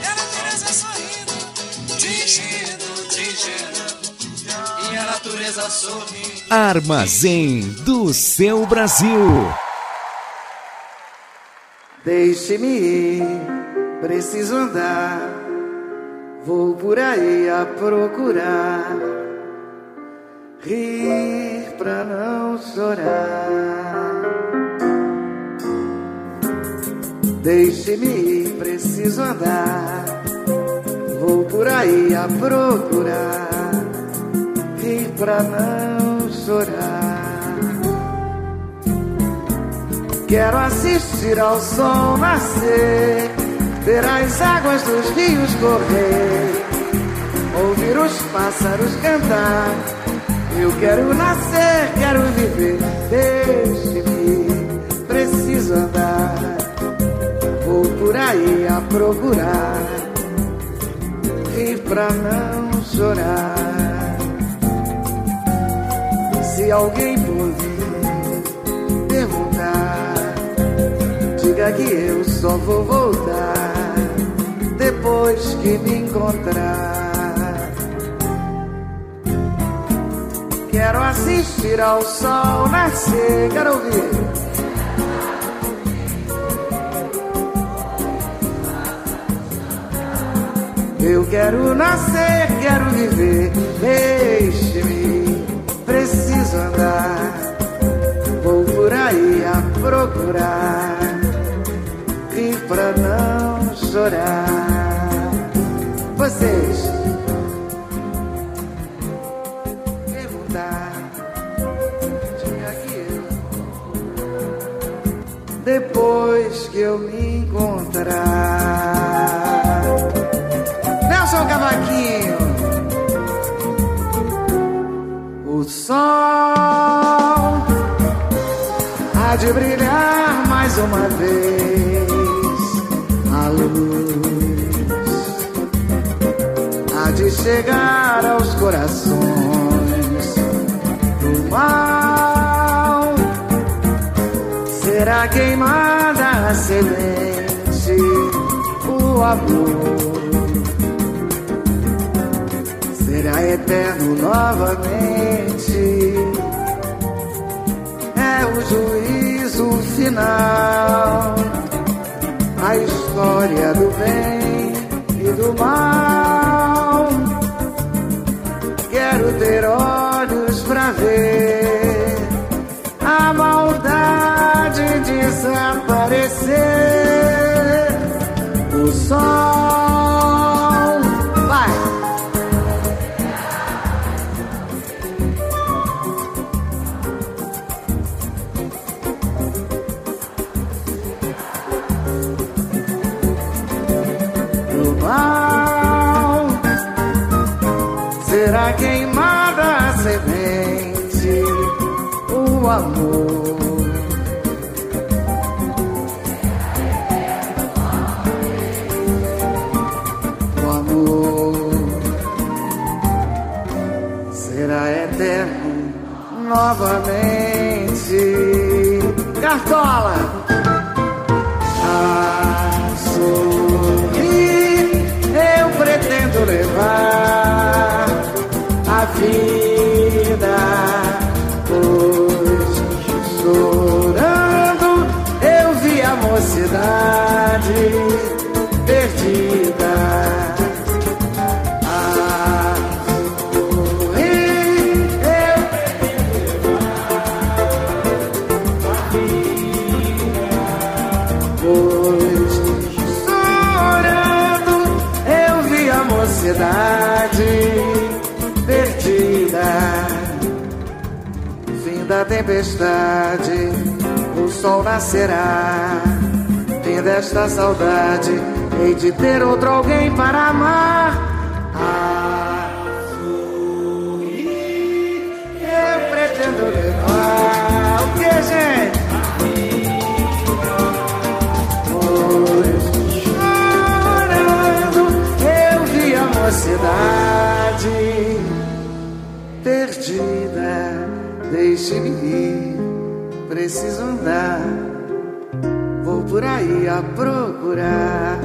Speaker 3: E a natureza sorrindo, tingindo, tingindo. E a natureza sorrindo.
Speaker 4: Armazém do seu Brasil.
Speaker 22: Deixe-me ir, preciso andar. Vou por aí a procurar. Rir pra não chorar. Deixe-me ir, preciso andar. Vou por aí a procurar. Rir pra não chorar. Quero assistir ao sol nascer, ver as águas dos rios correr, ouvir os pássaros cantar. Eu quero nascer, quero viver, deixe-me, preciso andar. Aí a procurar rir pra não chorar. Se alguém por vir perguntar, diga que eu só vou voltar depois que me encontrar. Quero assistir ao sol nascer, quero ouvir. Eu quero nascer, quero viver, deixe-me, preciso andar. Vou por aí a procurar, rir pra não chorar. Vocês perguntar, diga que eu, depois que eu me encontrar. Nelson Cavaquinho. O sol há de brilhar mais uma vez. A luz há de chegar aos corações do mal. Será queimada a semente, o amor eterno novamente. É o juízo final, a história do bem e do mal. O amor. O amor será eterno novamente. Cartola! Tempestade, o sol nascerá. Fim desta saudade, hei de ter outro alguém para amar. A eu pretendo levar o que, gente? Chorando eu vi a mocidade Deixe-me ir, preciso andar. Vou por aí a procurar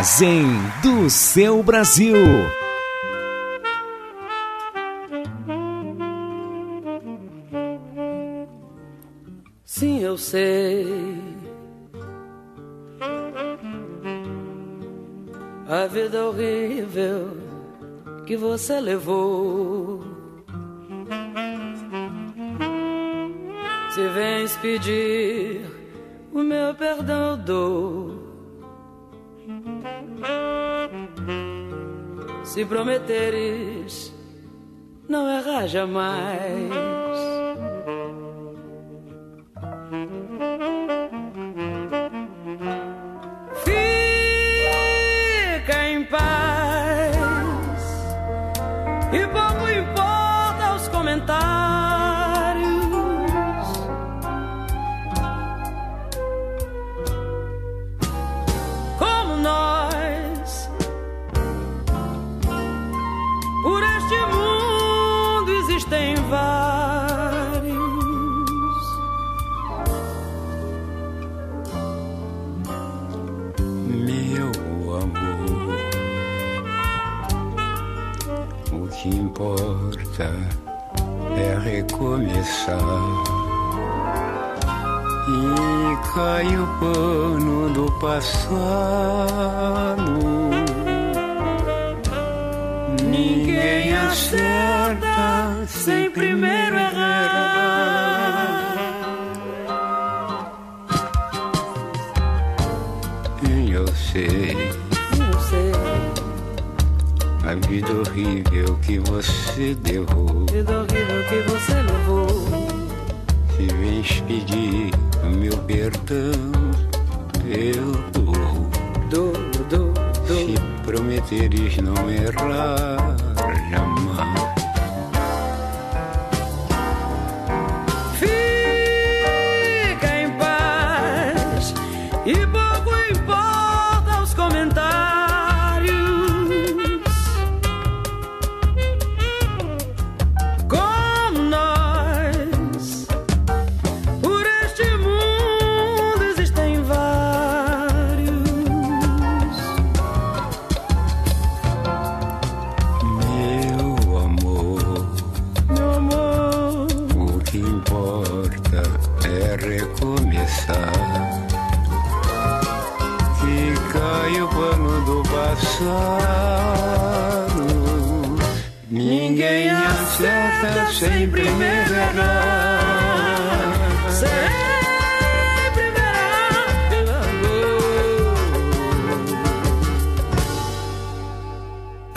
Speaker 4: Armazém do seu Brasil.
Speaker 12: Sim, eu sei. A vida horrível que você levou. prometeres, não errar jamais.
Speaker 23: queres pedir meu perdão, eu dou.
Speaker 12: dou, dou, dou.
Speaker 23: Se prometeres não errar.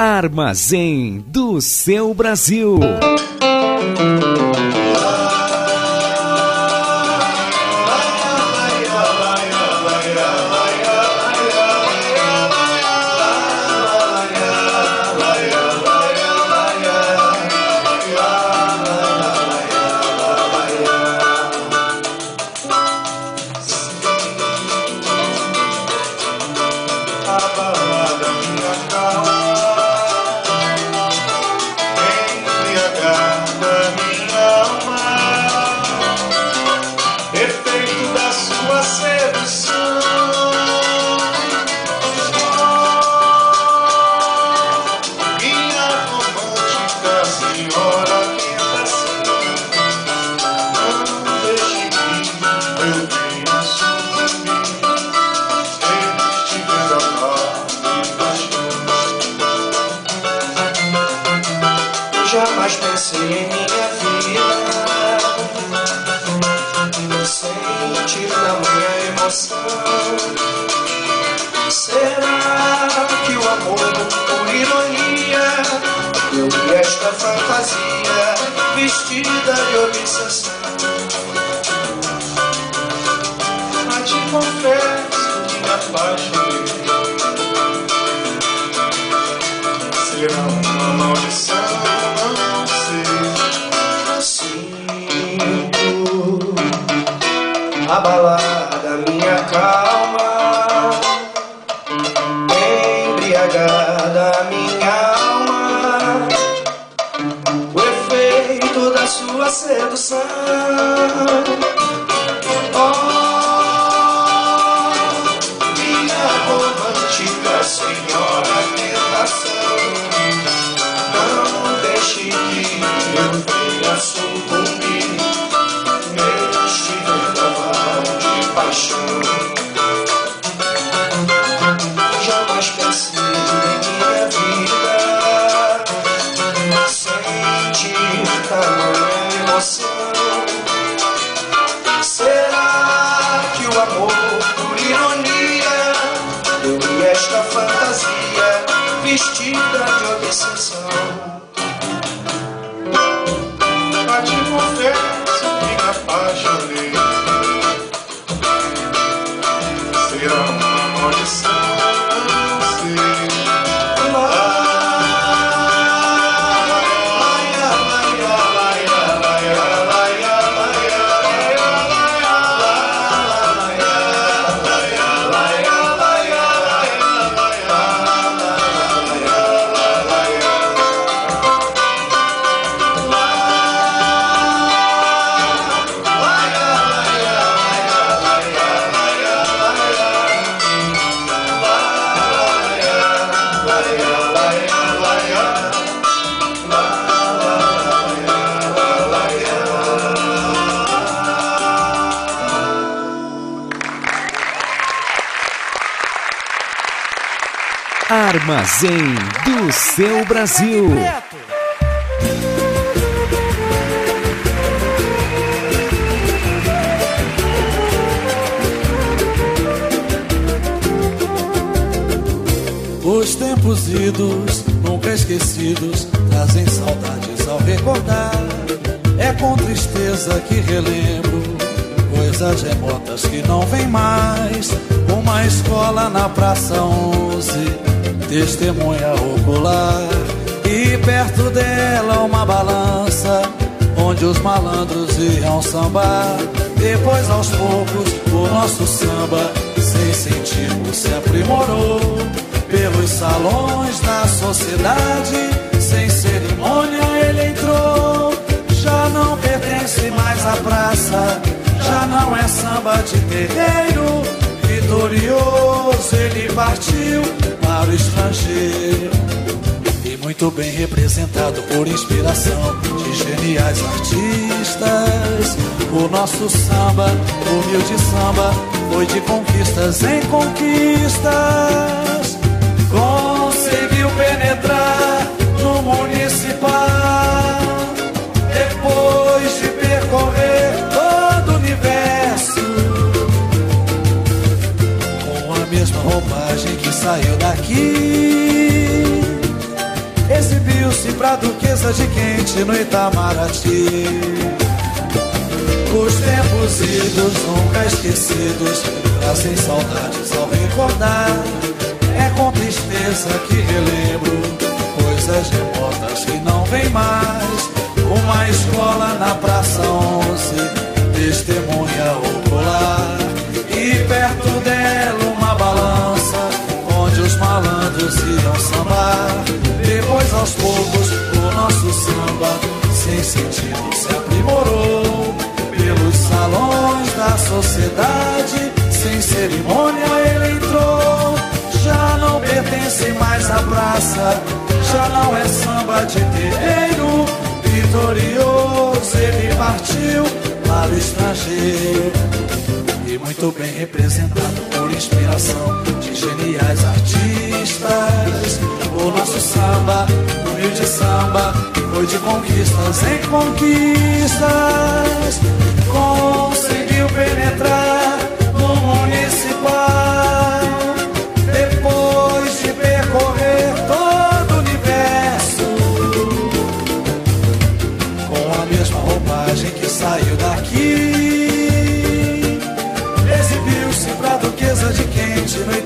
Speaker 4: Armazém do seu Brasil.
Speaker 9: the stars.
Speaker 4: Armazém do seu Brasil.
Speaker 24: Os tempos idos, nunca esquecidos, trazem saudades ao recordar. É com tristeza que relembro coisas remotas que não vêm mais. Uma escola na Praça 11, testemunha ocular. E perto dela uma balança, onde os malandros iam sambar. Depois, aos poucos, o nosso samba, sem incentivo, se aprimorou. Pelos salões da sociedade, sem cerimônia ele entrou. Já não pertence mais à praça, já não é samba de terreiro. Vitorioso ele partiu para o estrangeiro. E muito bem representado por inspiração de geniais artistas. O nosso samba, humilde samba, foi de conquistas em conquistas. Conseguiu penetrar no municipal. Saiu daqui. Exibiu-se pra duquesa de quente no Itamaraty. Os tempos idos, nunca esquecidos, trazem saudades ao recordar. É com tristeza que relembro coisas remotas que não vêm mais. Uma escola na Praça 11, testemunha ocular. E perto dela malandros iam sambar. Depois, aos poucos, o nosso samba, sem sentido, se aprimorou. Pelos salões da sociedade, sem cerimônia ele entrou. Já não pertence mais à praça, já não é samba de terreiro. Vitorioso ele partiu para o estrangeiro. E muito bem representado inspiração de geniais artistas. O nosso samba, humilde samba, foi de conquistas em conquistas. Conseguiu penetrar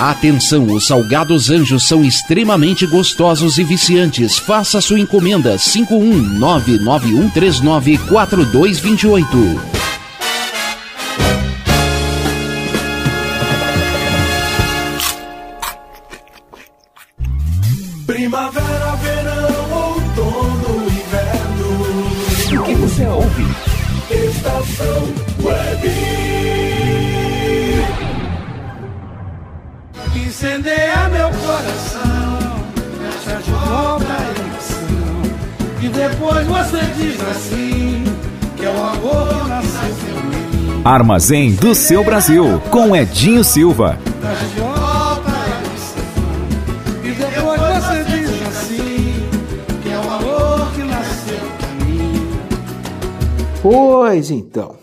Speaker 25: Atenção, os salgados anjos são extremamente gostosos e viciantes. Faça sua encomenda 51991394228.
Speaker 26: Primavera, verão, outono, inverno.
Speaker 25: O que você ouve?
Speaker 26: Estação
Speaker 27: Incendeia meu coração, fecha de volta a emoção. E depois você diz assim: que é o amor que nasceu em mim.
Speaker 4: Armazém do seu Brasil, com Edinho Silva.
Speaker 27: Fecha de volta a emoção. E depois você diz assim: que é o amor que nasceu mim.
Speaker 8: Pois então,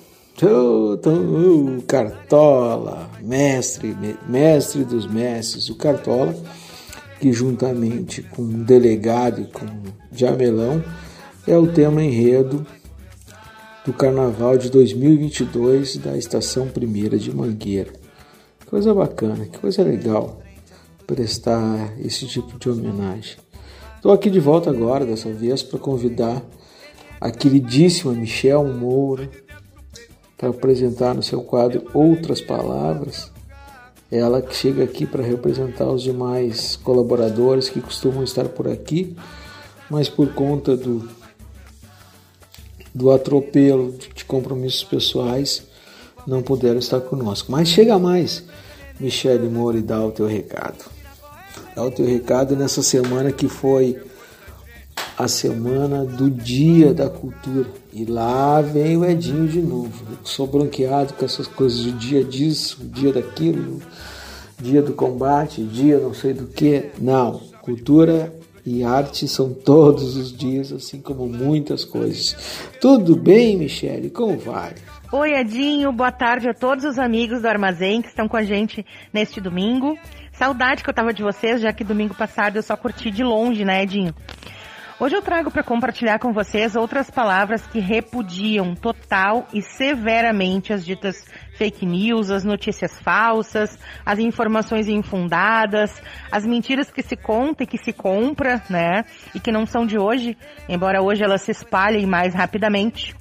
Speaker 8: ô, tô- Cartola, mestre, me- mestre dos mestres, o Cartola, que juntamente com o delegado e com o Jamelão, é o tema enredo do Carnaval de 2022 da Estação Primeira de Mangueira. Coisa bacana, que coisa legal prestar esse tipo de homenagem. Estou aqui de volta agora, dessa vez, para convidar a queridíssima Michel Moura para apresentar no seu quadro Outras Palavras. Ela que chega aqui para representar os demais colaboradores que costumam estar por aqui, mas por conta do, do atropelo de compromissos pessoais não puderam estar conosco. Mas chega mais, Michele Moura, e dá o teu recado. Dá o teu recado nessa semana que foi a semana do Dia da Cultura. E lá vem o Edinho de novo. Eu sou bronqueado com essas coisas, o dia disso, o dia daquilo, o dia do combate, o dia não sei do que. Não, cultura e arte são todos os dias, assim como muitas coisas. Tudo bem, Michele? Como vai?
Speaker 28: Oi, Edinho, boa tarde a todos os amigos do Armazém que estão com a gente neste domingo. Saudade que eu tava de vocês, já que domingo passado eu só curti de longe, né, Edinho? Hoje eu trago para compartilhar com vocês outras palavras que repudiam total e severamente as ditas fake news, as notícias falsas, as informações infundadas, as mentiras que se conta e que se compra, né? E que não são de hoje, embora hoje elas se espalhem mais rapidamente.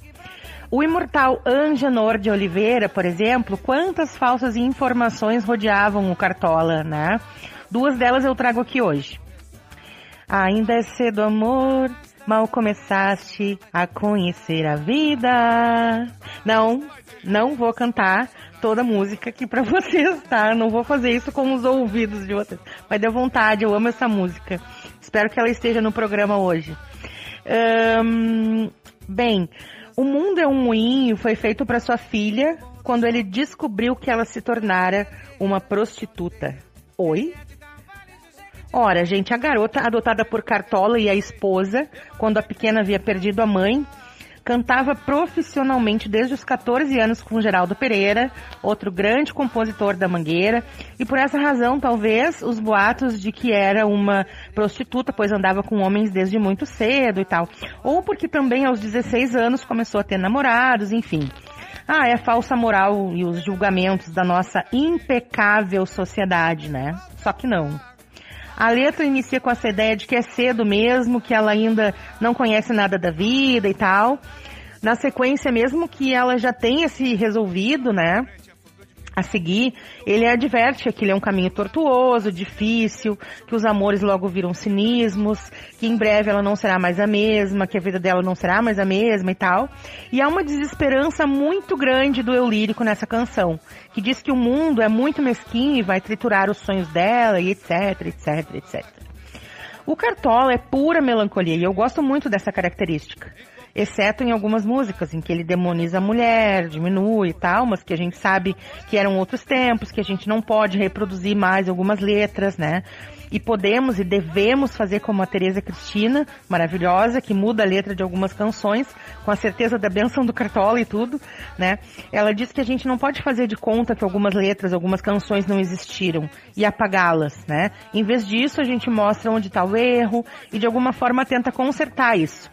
Speaker 28: O imortal Angenor de Oliveira, por exemplo, quantas falsas informações rodeavam o Cartola, né? Duas delas eu trago aqui hoje. Ainda é cedo, amor, mal começaste a conhecer a vida. Não, não vou cantar, toda a música aqui pra vocês, tá? Não vou fazer isso com os ouvidos de vocês. Mas deu vontade, eu amo essa música. Espero que ela esteja no programa hoje. Hum, bem, O Mundo é um Moinho foi feito para sua filha quando ele descobriu que ela se tornara uma prostituta. Oi? Ora, gente, a garota adotada por Cartola e a esposa, quando a pequena havia perdido a mãe, cantava profissionalmente desde os 14 anos com Geraldo Pereira, outro grande compositor da Mangueira, e por essa razão, talvez, os boatos de que era uma prostituta, pois andava com homens desde muito cedo e tal. Ou porque também aos 16 anos começou a ter namorados, enfim. Ah, é a falsa moral e os julgamentos da nossa impecável sociedade, né? Só que não. A letra inicia com essa ideia de que é cedo mesmo, que ela ainda não conhece nada da vida e tal. Na sequência, mesmo que ela já tenha se resolvido, né? A seguir, ele adverte que ele é um caminho tortuoso, difícil, que os amores logo viram cinismos, que em breve ela não será mais a mesma, que a vida dela não será mais a mesma e tal. E há uma desesperança muito grande do eu lírico nessa canção, que diz que o mundo é muito mesquinho e vai triturar os sonhos dela e etc, etc, etc. O Cartola é pura melancolia e eu gosto muito dessa característica exceto em algumas músicas em que ele demoniza a mulher, diminui e tal, mas que a gente sabe que eram outros tempos, que a gente não pode reproduzir mais algumas letras, né? E podemos e devemos fazer como a Tereza Cristina, maravilhosa, que muda a letra de algumas canções, com a certeza da benção do Cartola e tudo, né? Ela diz que a gente não pode fazer de conta que algumas letras, algumas canções não existiram e apagá-las, né? Em vez disso, a gente mostra onde está o erro e de alguma forma tenta consertar isso.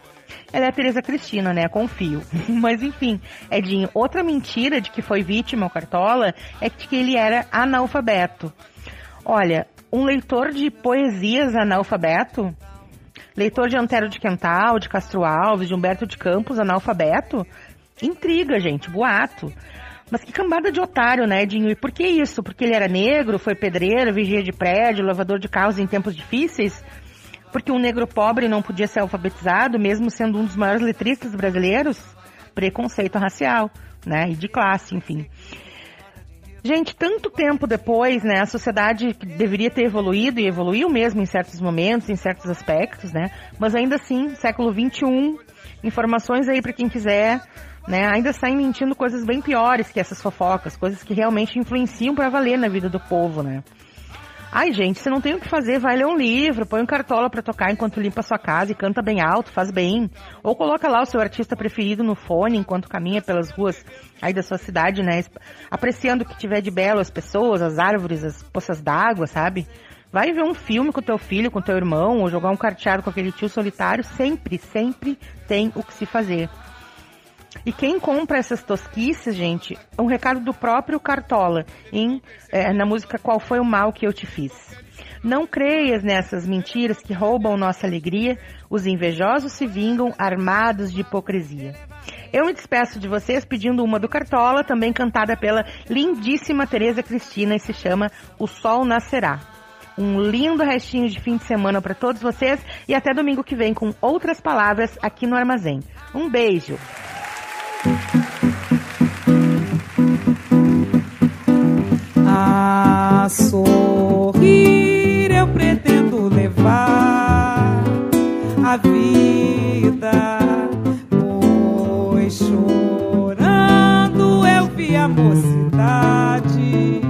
Speaker 28: Ela é a Tereza Cristina, né? Confio. Mas enfim, Edinho, outra mentira de que foi vítima o Cartola é que ele era analfabeto. Olha, um leitor de poesias analfabeto? Leitor de Antero de Quental, de Castro Alves, de Humberto de Campos, analfabeto? Intriga, gente, boato. Mas que cambada de otário, né, Edinho? E por que isso? Porque ele era negro, foi pedreiro, vigia de prédio, lavador de carros em tempos difíceis? Porque um negro pobre não podia ser alfabetizado, mesmo sendo um dos maiores letristas brasileiros? Preconceito racial, né? E de classe, enfim. Gente, tanto tempo depois, né, a sociedade deveria ter evoluído e evoluiu mesmo em certos momentos, em certos aspectos, né? Mas ainda assim, século 21, informações aí para quem quiser, né, ainda saem mentindo coisas bem piores que essas fofocas, coisas que realmente influenciam para valer na vida do povo, né? Ai, gente, você não tem o que fazer, vai ler um livro, põe um cartola para tocar enquanto limpa sua casa e canta bem alto, faz bem. Ou coloca lá o seu artista preferido no fone enquanto caminha pelas ruas aí da sua cidade, né? Apreciando o que tiver de belo, as pessoas, as árvores, as poças d'água, sabe? Vai ver um filme com teu filho, com teu irmão, ou jogar um carteado com aquele tio solitário. Sempre, sempre tem o que se fazer. E quem compra essas tosquices, gente, é um recado do próprio Cartola, em, é, na música Qual Foi o Mal Que Eu Te Fiz. Não creias nessas mentiras que roubam nossa alegria, os invejosos se vingam armados de hipocrisia. Eu me despeço de vocês pedindo uma do Cartola, também cantada pela lindíssima Tereza Cristina e se chama O Sol Nascerá. Um lindo restinho de fim de semana para todos vocês e até domingo que vem com outras palavras aqui no Armazém. Um beijo!
Speaker 29: A sorrir eu pretendo levar a vida, pois chorando eu vi a mocidade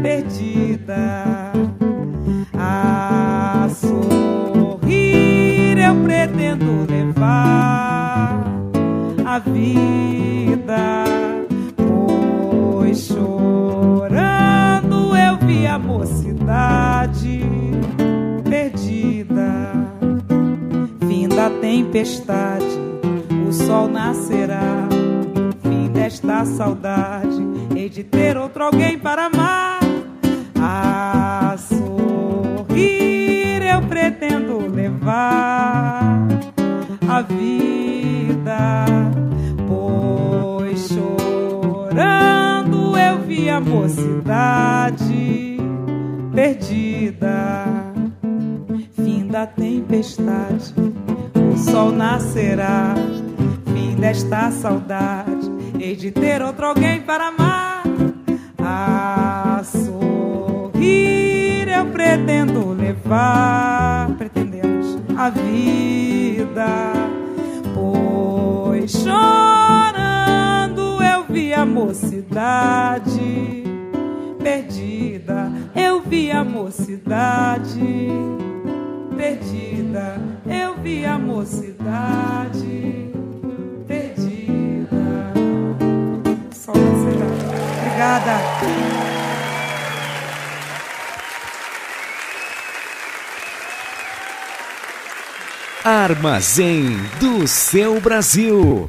Speaker 29: perdida. A sorrir eu pretendo levar vida, pois chorando eu vi a mocidade perdida. Fim da tempestade, o sol nascerá. Fim desta saudade, hei de ter outro alguém para amar. A sorrir eu pretendo levar a vida, a mocidade perdida. Fim da tempestade, o sol nascerá. Fim desta saudade, hei de ter outro alguém para amar. A sorrir eu pretendo levar, pretendemos a vida, pois chorando vi a mocidade perdida, eu vi a mocidade perdida, eu vi a mocidade perdida. Só. Obrigada.
Speaker 4: Armazém do seu Brasil.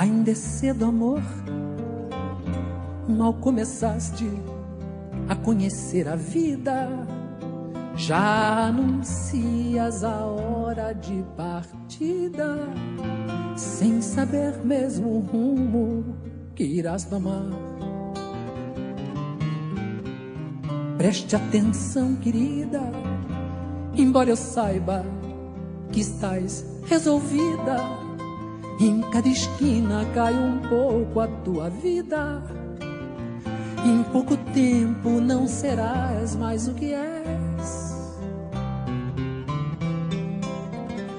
Speaker 30: Ainda é cedo, amor. Mal começaste a conhecer a vida, já anuncias a hora de partida, sem saber mesmo o rumo que irás tomar. Preste atenção, querida, embora eu saiba que estás resolvida. Em cada esquina cai um pouco a tua vida. Em pouco tempo não serás mais o que és.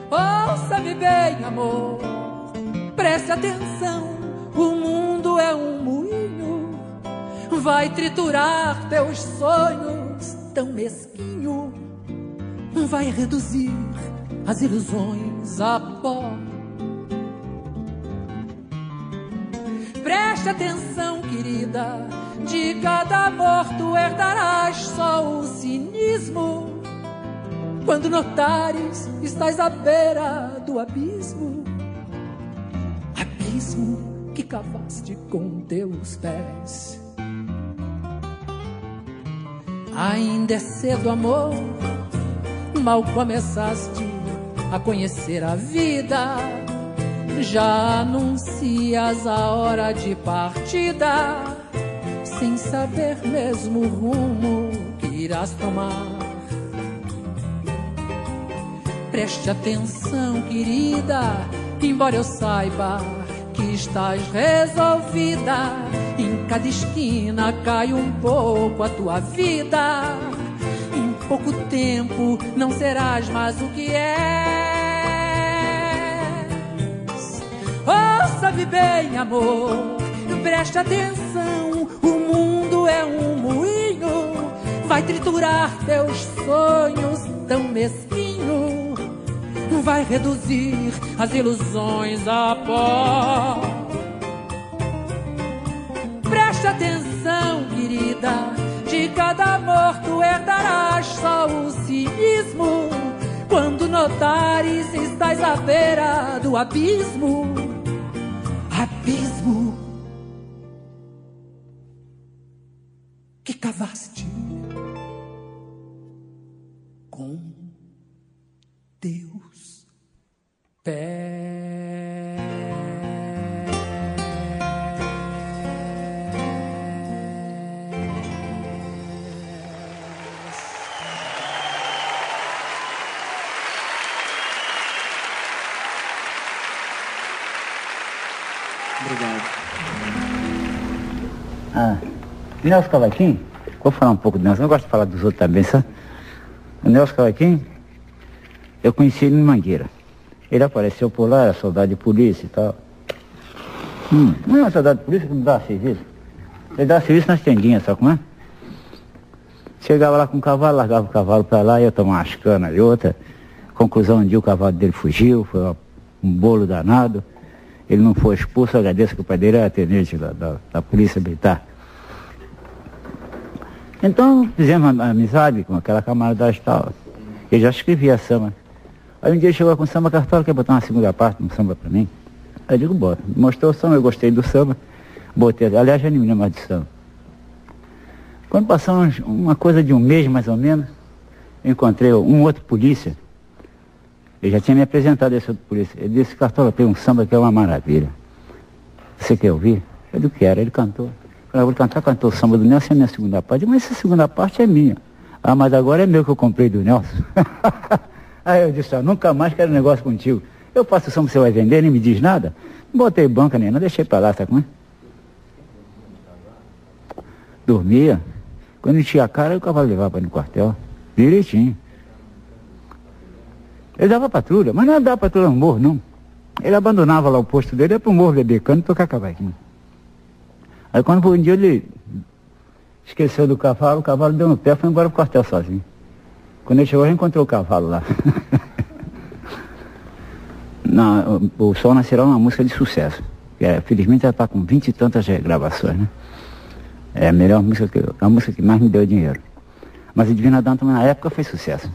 Speaker 30: Ouça-me bem, amor, preste atenção. O mundo é um moinho, vai triturar teus sonhos tão mesquinho, vai reduzir as ilusões a pó. Preste atenção, querida. De cada amor tu herdarás só o cinismo. Quando notares, estás à beira do abismo. Abismo que cavaste com teus pés. Ainda é cedo, amor. Mal começaste a conhecer a vida já anuncias a hora de partida, sem saber mesmo o rumo que irás tomar. Preste atenção, querida, embora eu saiba que estás resolvida. Em cada esquina cai um pouco a tua vida. Em pouco tempo não serás mais o que és. Ouça-me bem, amor, preste atenção. O mundo é um moinho, vai triturar teus sonhos tão mesquinho, vai reduzir as ilusões a pó. Preste atenção, querida, de cada amor tu herdarás só o cinismo. Quando notares, estás à beira do abismo. Abismo. Que cavaste com teus
Speaker 31: Obrigado.
Speaker 11: Nelson Cavaquinho, vou falar um pouco do Nelson, eu gosto de falar dos outros também, sabe? O Nelson Cavaquinho, eu conheci ele em Mangueira. Ele apareceu por lá, era soldado de polícia e tal. Hum, não é soldado de polícia que não dá serviço. Ele dá serviço nas tendinhas, sabe como é? Chegava lá com o cavalo, largava o cavalo para lá, ia tomar umas canas e outra. Conclusão, um dia o cavalo dele fugiu, foi um bolo danado. Ele não foi expulso, agradeço que o pai dele era tenente da, da, da Polícia Militar. Então fizemos amizade com aquela camaradagem e tal. Ele já escrevia samba. Aí um dia chegou com samba cartola, quer botar uma segunda parte, um samba para mim. Aí eu digo, bota. Mostrou o samba, eu gostei do samba, botei. Aliás, já nem me lembro mais de samba. Quando passamos uma coisa de um mês mais ou menos, eu encontrei um outro polícia Ele já tinha me apresentado esse por isso. Ele disse, Cartola, tem um samba que é uma maravilha. Você quer ouvir? Eu do que era, ele cantou. Eu vou cantar, cantou o samba do Nelson, é minha segunda parte. Mas essa segunda parte é minha. Ah, mas agora é meu que eu comprei do Nelson. Aí eu disse, ah, nunca mais quero negócio contigo. Eu passo o samba você vai vender, nem me diz nada. Não botei banca nem, não deixei pra lá, sabe como é? Dormia. Quando enchia a cara, o cavalo levava para no quartel. Direitinho. Ele dava patrulha, mas não dava patrulha no morro, não. Ele abandonava lá o posto dele, ia pro morro beber cano e tocar cavaquinho. Aí quando foi um dia ele esqueceu do cavalo, o cavalo deu no pé foi embora pro quartel sozinho. Quando ele chegou, ele encontrou o cavalo lá. Na, o Sol Nascerá é uma música de sucesso. É, felizmente ela está com vinte e tantas gravações, né? É a melhor música, que, a música que mais me deu dinheiro. Mas a Divina Dama também na época foi sucesso.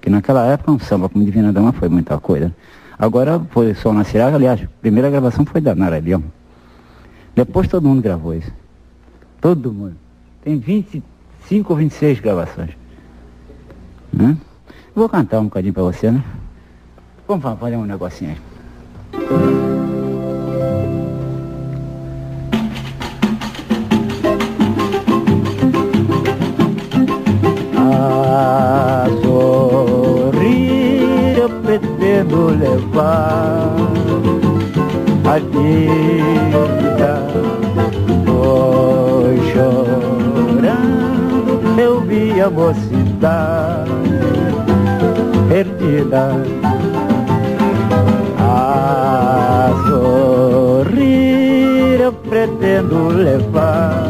Speaker 11: Que naquela época um samba como Divina Dama foi muita coisa. Agora foi Sol Nascerá, aliás, a primeira gravação foi da Nara Leão. Depois todo mundo gravou isso. Todo mundo. Tem 25 ou 26 gravações. Né? Vou cantar um bocadinho para você, né? Vamos fazer um negocinho aí. A sorrir eu pretendo levar a vida. Eu vi a mocidade perdida a sorrir eu pretendo levar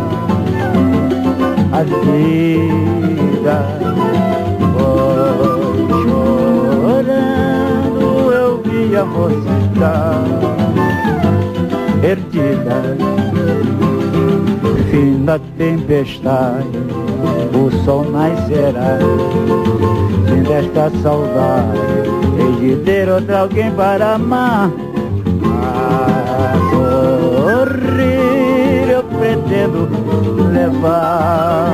Speaker 11: a vida. Chorando eu vi a mocidade perdida. Fim da tempestade, o sol nascerá. Fim desta saudade. De ter outra alguém para amar. A sorrir eu pretendo levar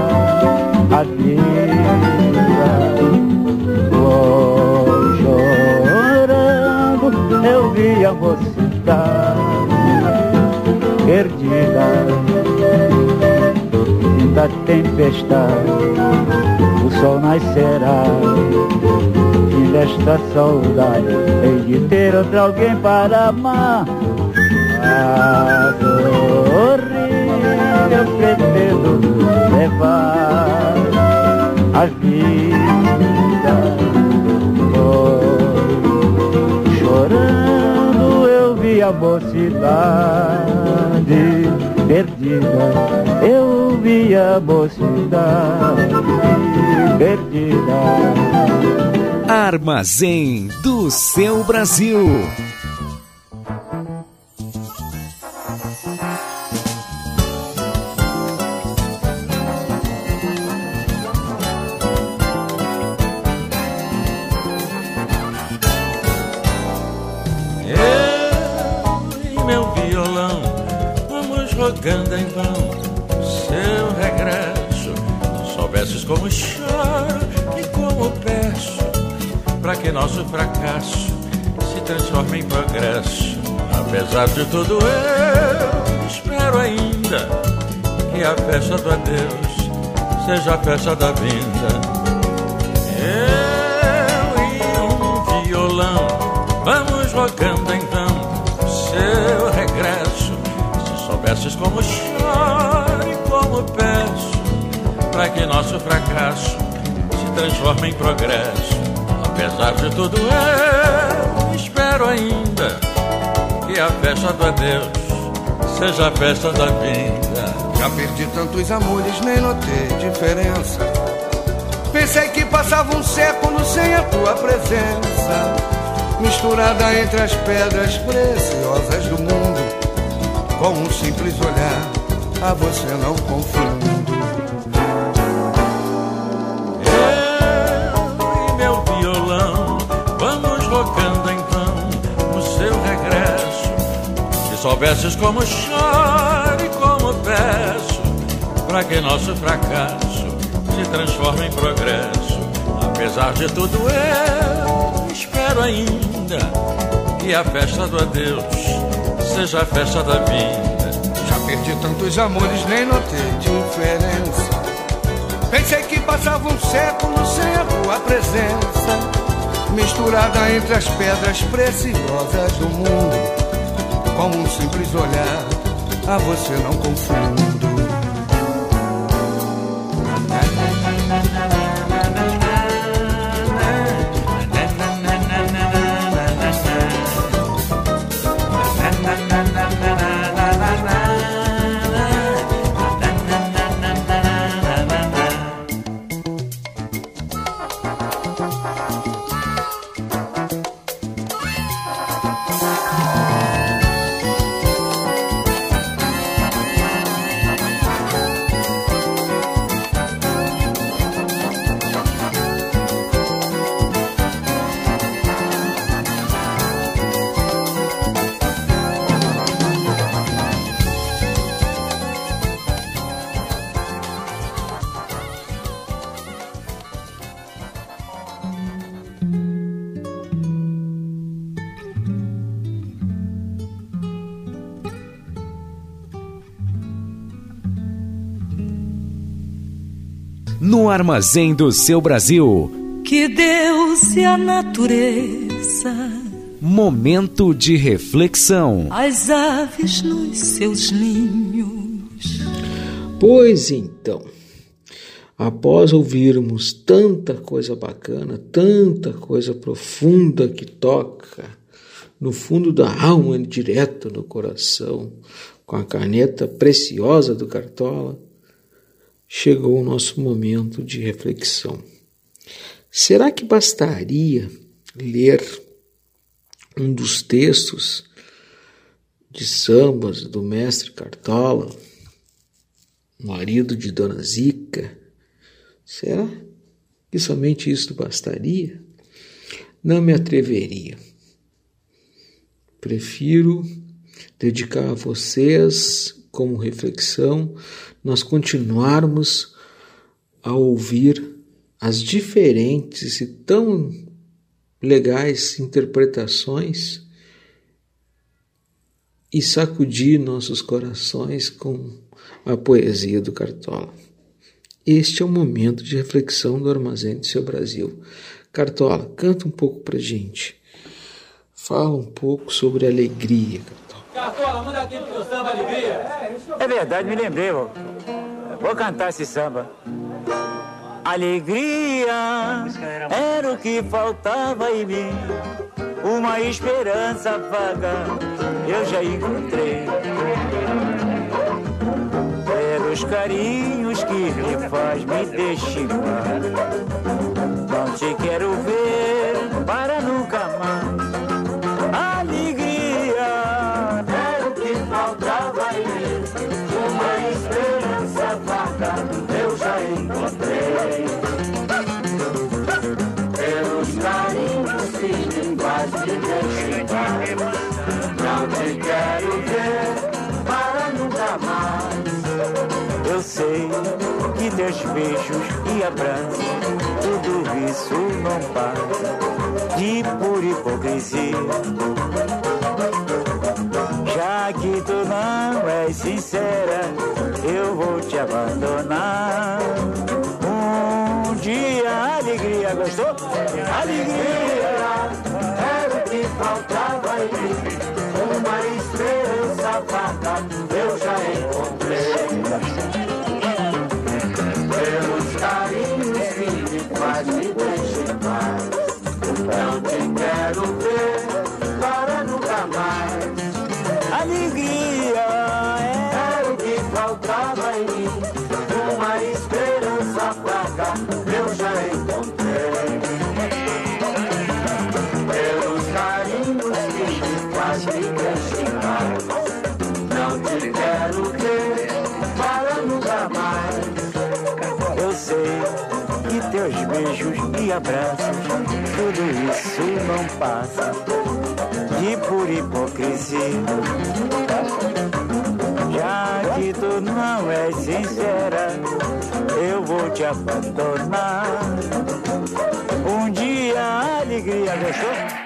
Speaker 11: a vida. Vou chorando, eu vi a mocidade perdida da tempestade o sol nascerá. Desta saudade Hei de ter outro alguém para amar. A sorrir eu pretendo levar a vida Foi chorando eu vi a mocidade perdida Eu vi a mocidade perdida
Speaker 4: Armazém do seu Brasil.
Speaker 32: Eu e meu vamos rogando em vão seu regresso. Se soubesses como choro e como peço para que nosso fracasso se transforme em progresso. Apesar de tudo, eu espero ainda que a festa do adeus seja a festa da vinda. Eu Como choro e como peço, para que nosso fracasso se transforme em progresso. Apesar de tudo, eu espero ainda que a festa do adeus seja a festa da vinda.
Speaker 17: Já perdi tantos amores, nem notei diferença. Pensei que passava um século sem a tua presença, misturada entre as pedras preciosas do mundo. Com um simples olhar, a você não confundo.
Speaker 32: soubesses como choro e como peço, para que nosso fracasso se transforme em progresso. Apesar de tudo, eu espero ainda que a festa do adeus seja a festa da vida.
Speaker 17: Já perdi tantos amores, nem notei diferença. Pensei que passava um século sem a tua presença, misturada entre as pedras preciosas do mundo. Com um simples olhar, a você não confundo.
Speaker 4: Armazém do seu Brasil.
Speaker 30: Que Deus e a natureza.
Speaker 4: Momento de reflexão.
Speaker 30: As aves nos seus ninhos.
Speaker 8: Pois então, após ouvirmos tanta coisa bacana, tanta coisa profunda que toca no fundo da alma, direto no coração, com a caneta preciosa do Cartola, chegou o nosso momento de reflexão. Será que bastaria ler um dos textos de sambas do mestre Cartola, marido de Dona Zica? Será que somente isso bastaria? Não me atreveria. Prefiro dedicar a vocês como reflexão nós continuarmos a ouvir as diferentes e tão legais interpretações e sacudir nossos corações com a poesia do Cartola. Este é o momento de reflexão do Armazém do Seu Brasil. Cartola, canta um pouco pra gente. Fala um pouco sobre alegria, Cartola.
Speaker 15: Cartola, manda aqui pro samba alegria. É verdade, me lembrei, vou, vou cantar esse samba. Alegria era o que faltava em mim, uma esperança vaga eu já encontrei. Pelos carinhos que me faz me deixar, não te quero ver para nunca mais. Teus beijos e abraços, tudo isso não passa de pura hipocrisia. Já que tu não és sincera, eu vou te abandonar. Um dia alegria gostou? Alegria era o que faltava em mim. Uma esperança vaga eu já encontrei. Beijos e abraços, tudo isso não passa de pura hipocrisia. Já que tu não és sincera, eu vou te abandonar. Um dia a alegria gostou?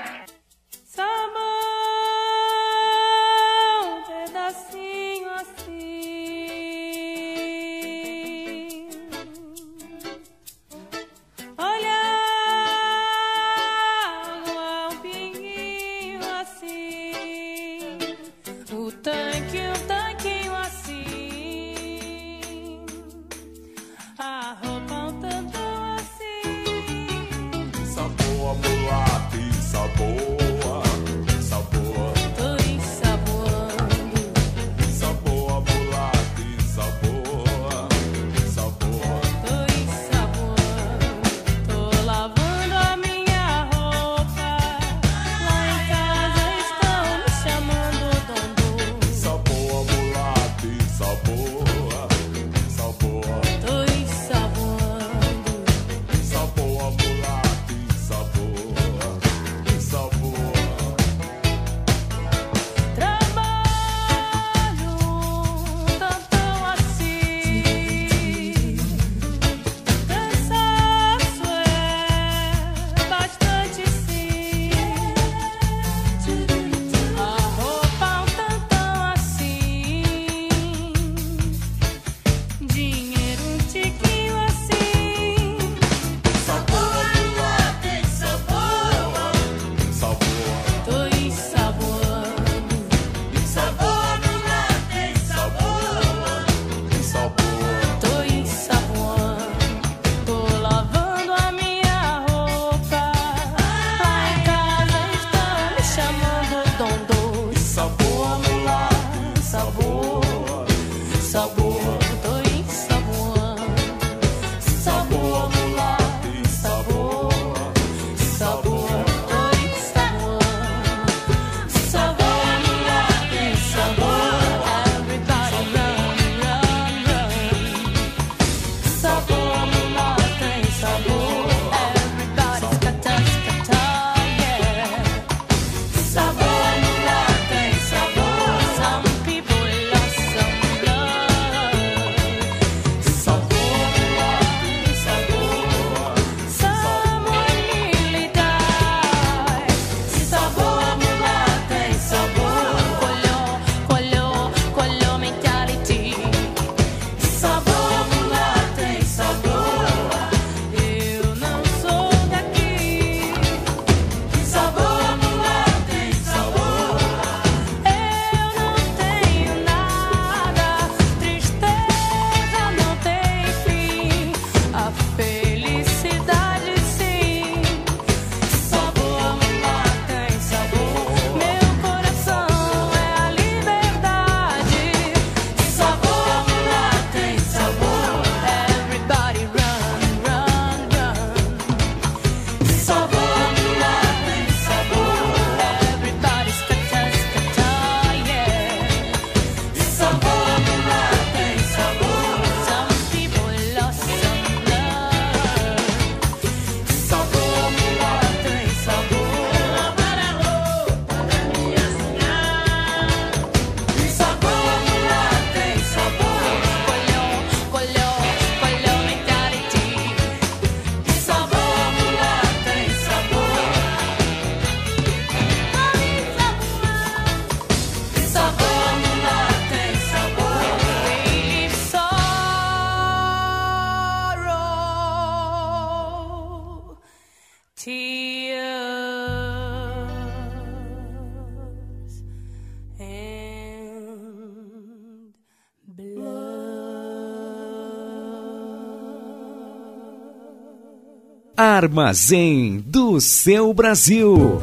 Speaker 18: Armazém do seu Brasil.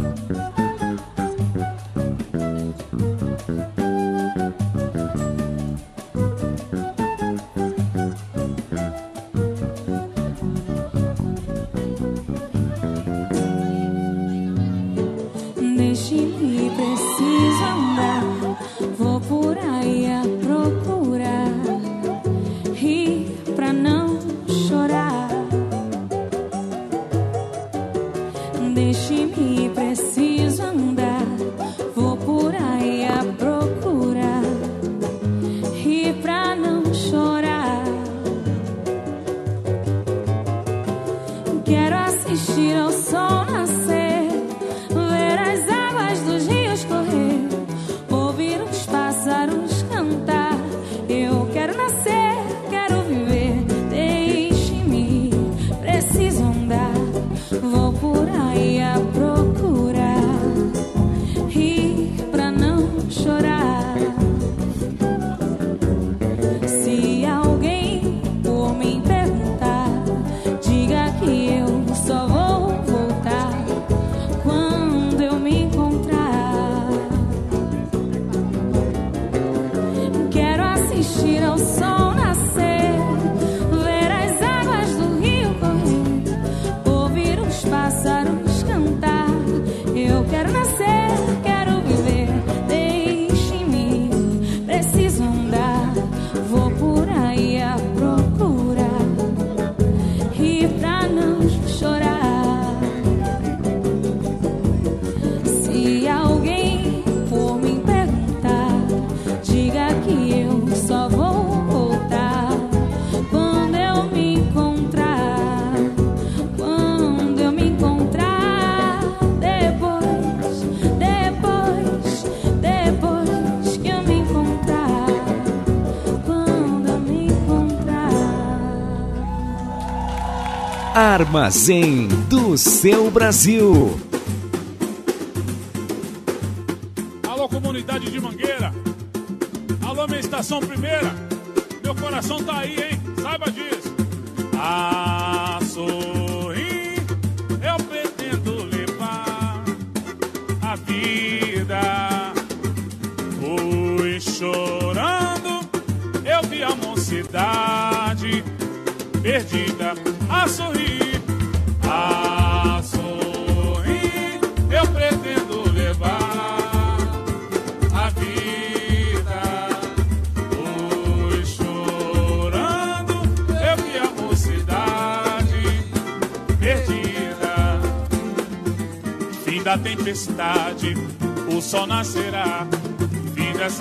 Speaker 4: Armazém do seu Brasil.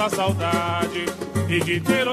Speaker 33: Dessa saudade e de ter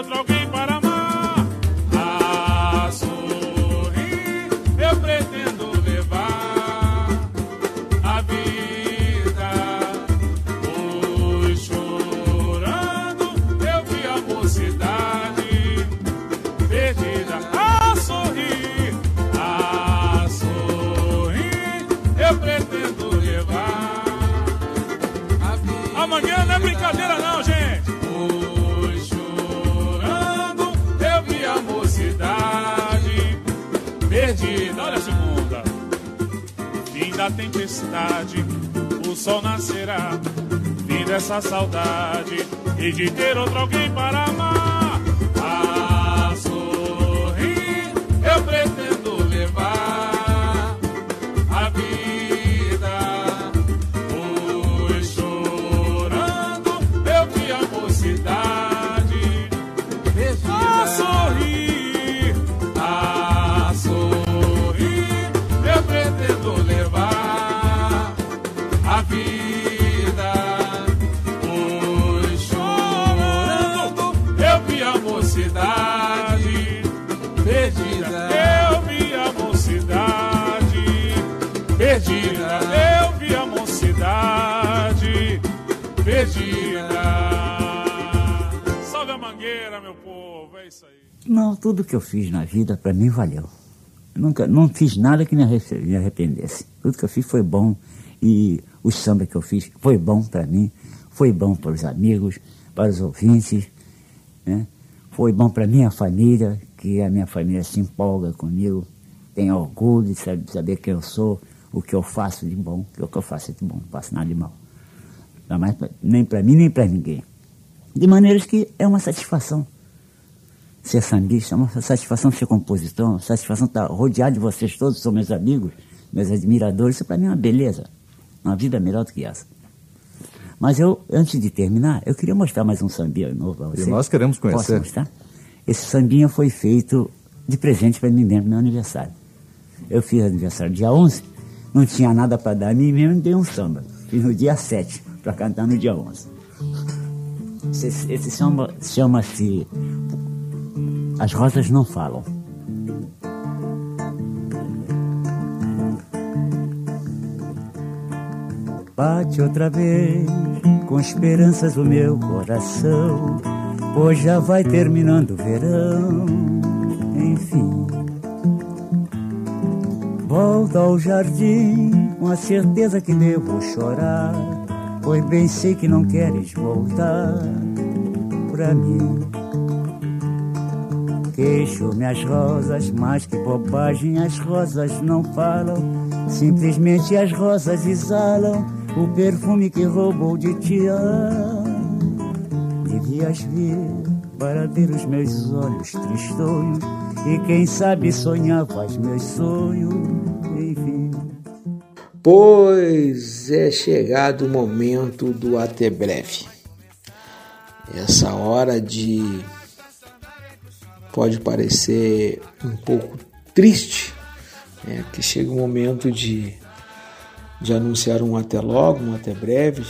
Speaker 33: Não,
Speaker 11: tudo que eu fiz na vida para mim valeu. Eu nunca, não fiz nada que me arre- me arrependesse. Tudo que eu fiz foi bom e o samba que eu fiz foi bom para mim, foi bom para os amigos, para os ouvintes, né? Foi bom para minha família, que a minha família se empolga comigo, tem orgulho de saber, saber quem eu sou, o que eu faço de bom, que o que eu faço é de bom, não faço nada de mal. Mais nem para mim, nem para ninguém. De maneiras que é uma satisfação ser sambista, é uma satisfação ser compositor, uma satisfação estar rodeado de vocês todos, são meus amigos, meus admiradores, isso para mim é uma beleza, uma vida melhor do que essa. Mas eu, antes de terminar, eu queria mostrar mais um sambinha novo para vocês.
Speaker 1: nós queremos conhecer.
Speaker 11: Posso mostrar? Esse sambinha foi feito de presente para mim mesmo no meu aniversário. Eu fiz aniversário dia 11, não tinha nada para dar a mim mesmo, dei um samba. Fiz no dia 7, para cantar no dia 11. Esse, esse samba chama-se As Rosas Não Falam. Bate outra vez com esperanças o meu coração, pois já vai terminando o verão. Enfim, volta ao jardim com a certeza que devo chorar, pois bem sei que não queres voltar pra mim. Queixo-me as rosas, mas que bobagem as rosas não falam. Simplesmente as rosas exalam o perfume que roubou de ti. Devias vir para ver os meus olhos tristonhos e quem sabe sonhavas meus sonhos. Enfim.
Speaker 8: Pois é chegado o momento do até breve. Essa hora de pode parecer um pouco triste, né? que chega o momento de, de anunciar um até logo, um até breve,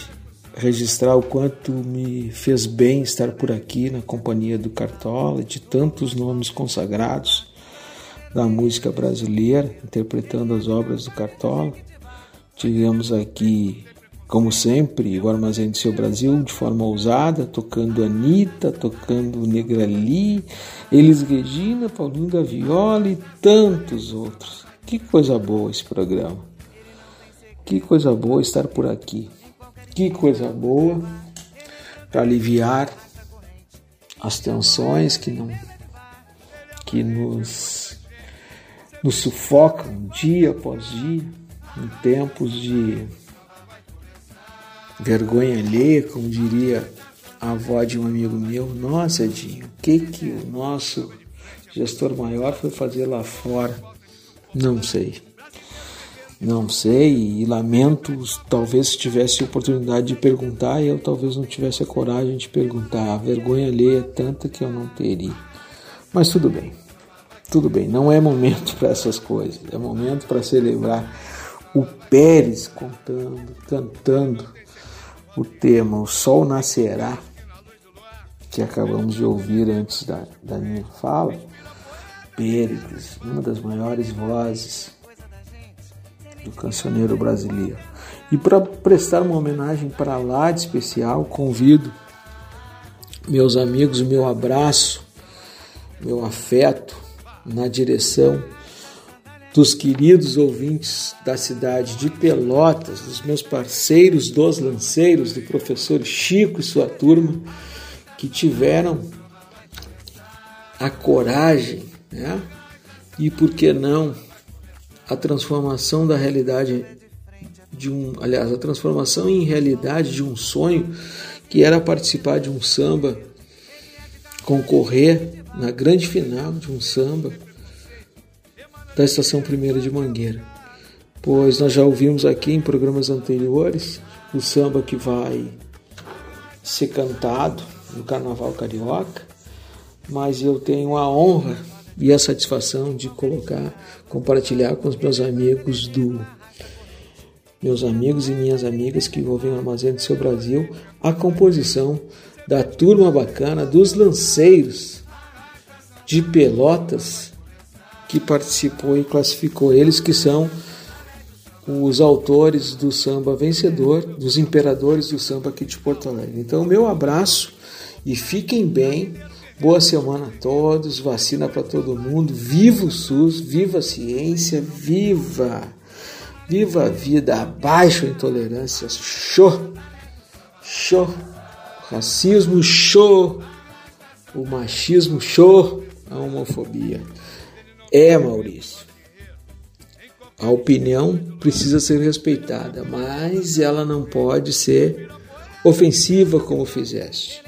Speaker 8: registrar o quanto me fez bem estar por aqui na companhia do Cartola, de tantos nomes consagrados da música brasileira, interpretando as obras do Cartola. Tivemos aqui, como sempre, o Armazém do Seu Brasil de forma ousada, tocando Anitta, tocando Negrali, Elis Regina, Paulinho da Viola e tantos outros Que coisa boa esse programa. Que coisa boa estar por aqui. Que coisa boa para aliviar as tensões que não que nos nos sufocam dia após dia em tempos de vergonha alheia, como diria a avó de um amigo meu. Nossa, Edinho, o que que o nosso gestor maior foi fazer lá fora? Não sei. Não sei e lamento, talvez se tivesse oportunidade de perguntar, eu talvez não tivesse a coragem de perguntar. A vergonha alheia é tanta que eu não teria. Mas tudo bem. Tudo bem, não é momento para essas coisas. É momento para celebrar o Pérez contando, cantando o tema O Sol Nascerá, que acabamos de ouvir antes da, da minha fala. Péricles, uma das maiores vozes do cancioneiro brasileiro. E para prestar uma homenagem para lá de especial, convido meus amigos, meu abraço, meu afeto na direção dos queridos ouvintes da cidade de Pelotas, dos meus parceiros dos lanceiros, do professor Chico e sua turma, que tiveram a coragem, né? E por que não a transformação da realidade de um, aliás, a transformação em realidade de um sonho que era participar de um samba, concorrer na grande final de um samba da Estação Primeira de Mangueira. Pois nós já ouvimos aqui em programas anteriores o samba que vai ser cantado no Carnaval Carioca, mas eu tenho a honra e a satisfação de colocar, compartilhar com os meus amigos do meus amigos e minhas amigas que envolvem o Armazém do Seu Brasil, a composição da turma bacana dos lanceiros de Pelotas que participou e classificou eles que são os autores do samba vencedor, dos imperadores do samba aqui de Porto Alegre. Então, meu abraço e fiquem bem. Boa semana a todos, vacina para todo mundo, viva o SUS, viva a ciência, viva, viva a vida, abaixo a intolerância, show, show, racismo, show, o machismo, show, a homofobia. É, Maurício, a opinião precisa ser respeitada, mas ela não pode ser ofensiva como fizeste.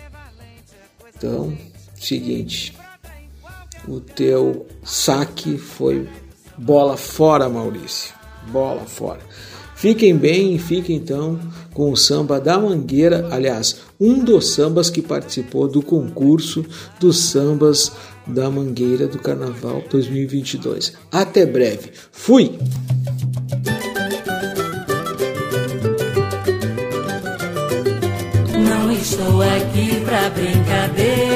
Speaker 8: Então, seguinte, o teu saque foi bola fora, Maurício. Bola fora. Fiquem bem e fiquem então com o samba da Mangueira, aliás, um dos sambas que participou do concurso dos sambas da Mangueira do Carnaval 2022. Até breve. Fui!
Speaker 27: Não estou aqui pra brincadeira.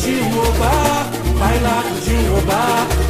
Speaker 34: de Obá, vai
Speaker 27: de Obá.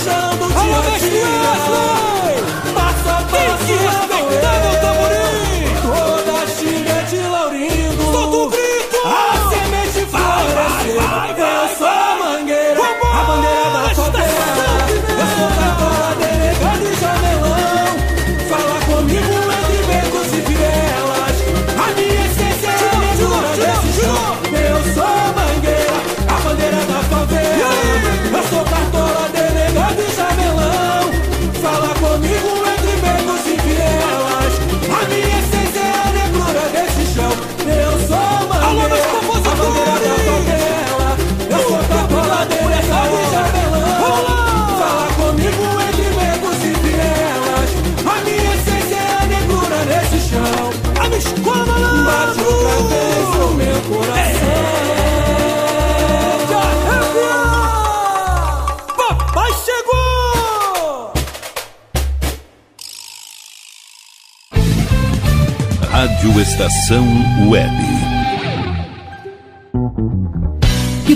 Speaker 27: deixando de dia a dia. Passo a passo, o tamboril. Estação
Speaker 2: Web.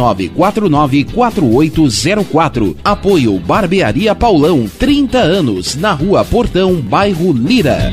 Speaker 25: 99494804. Apoio Barbearia Paulão, 30 anos, na Rua Portão, bairro Lira.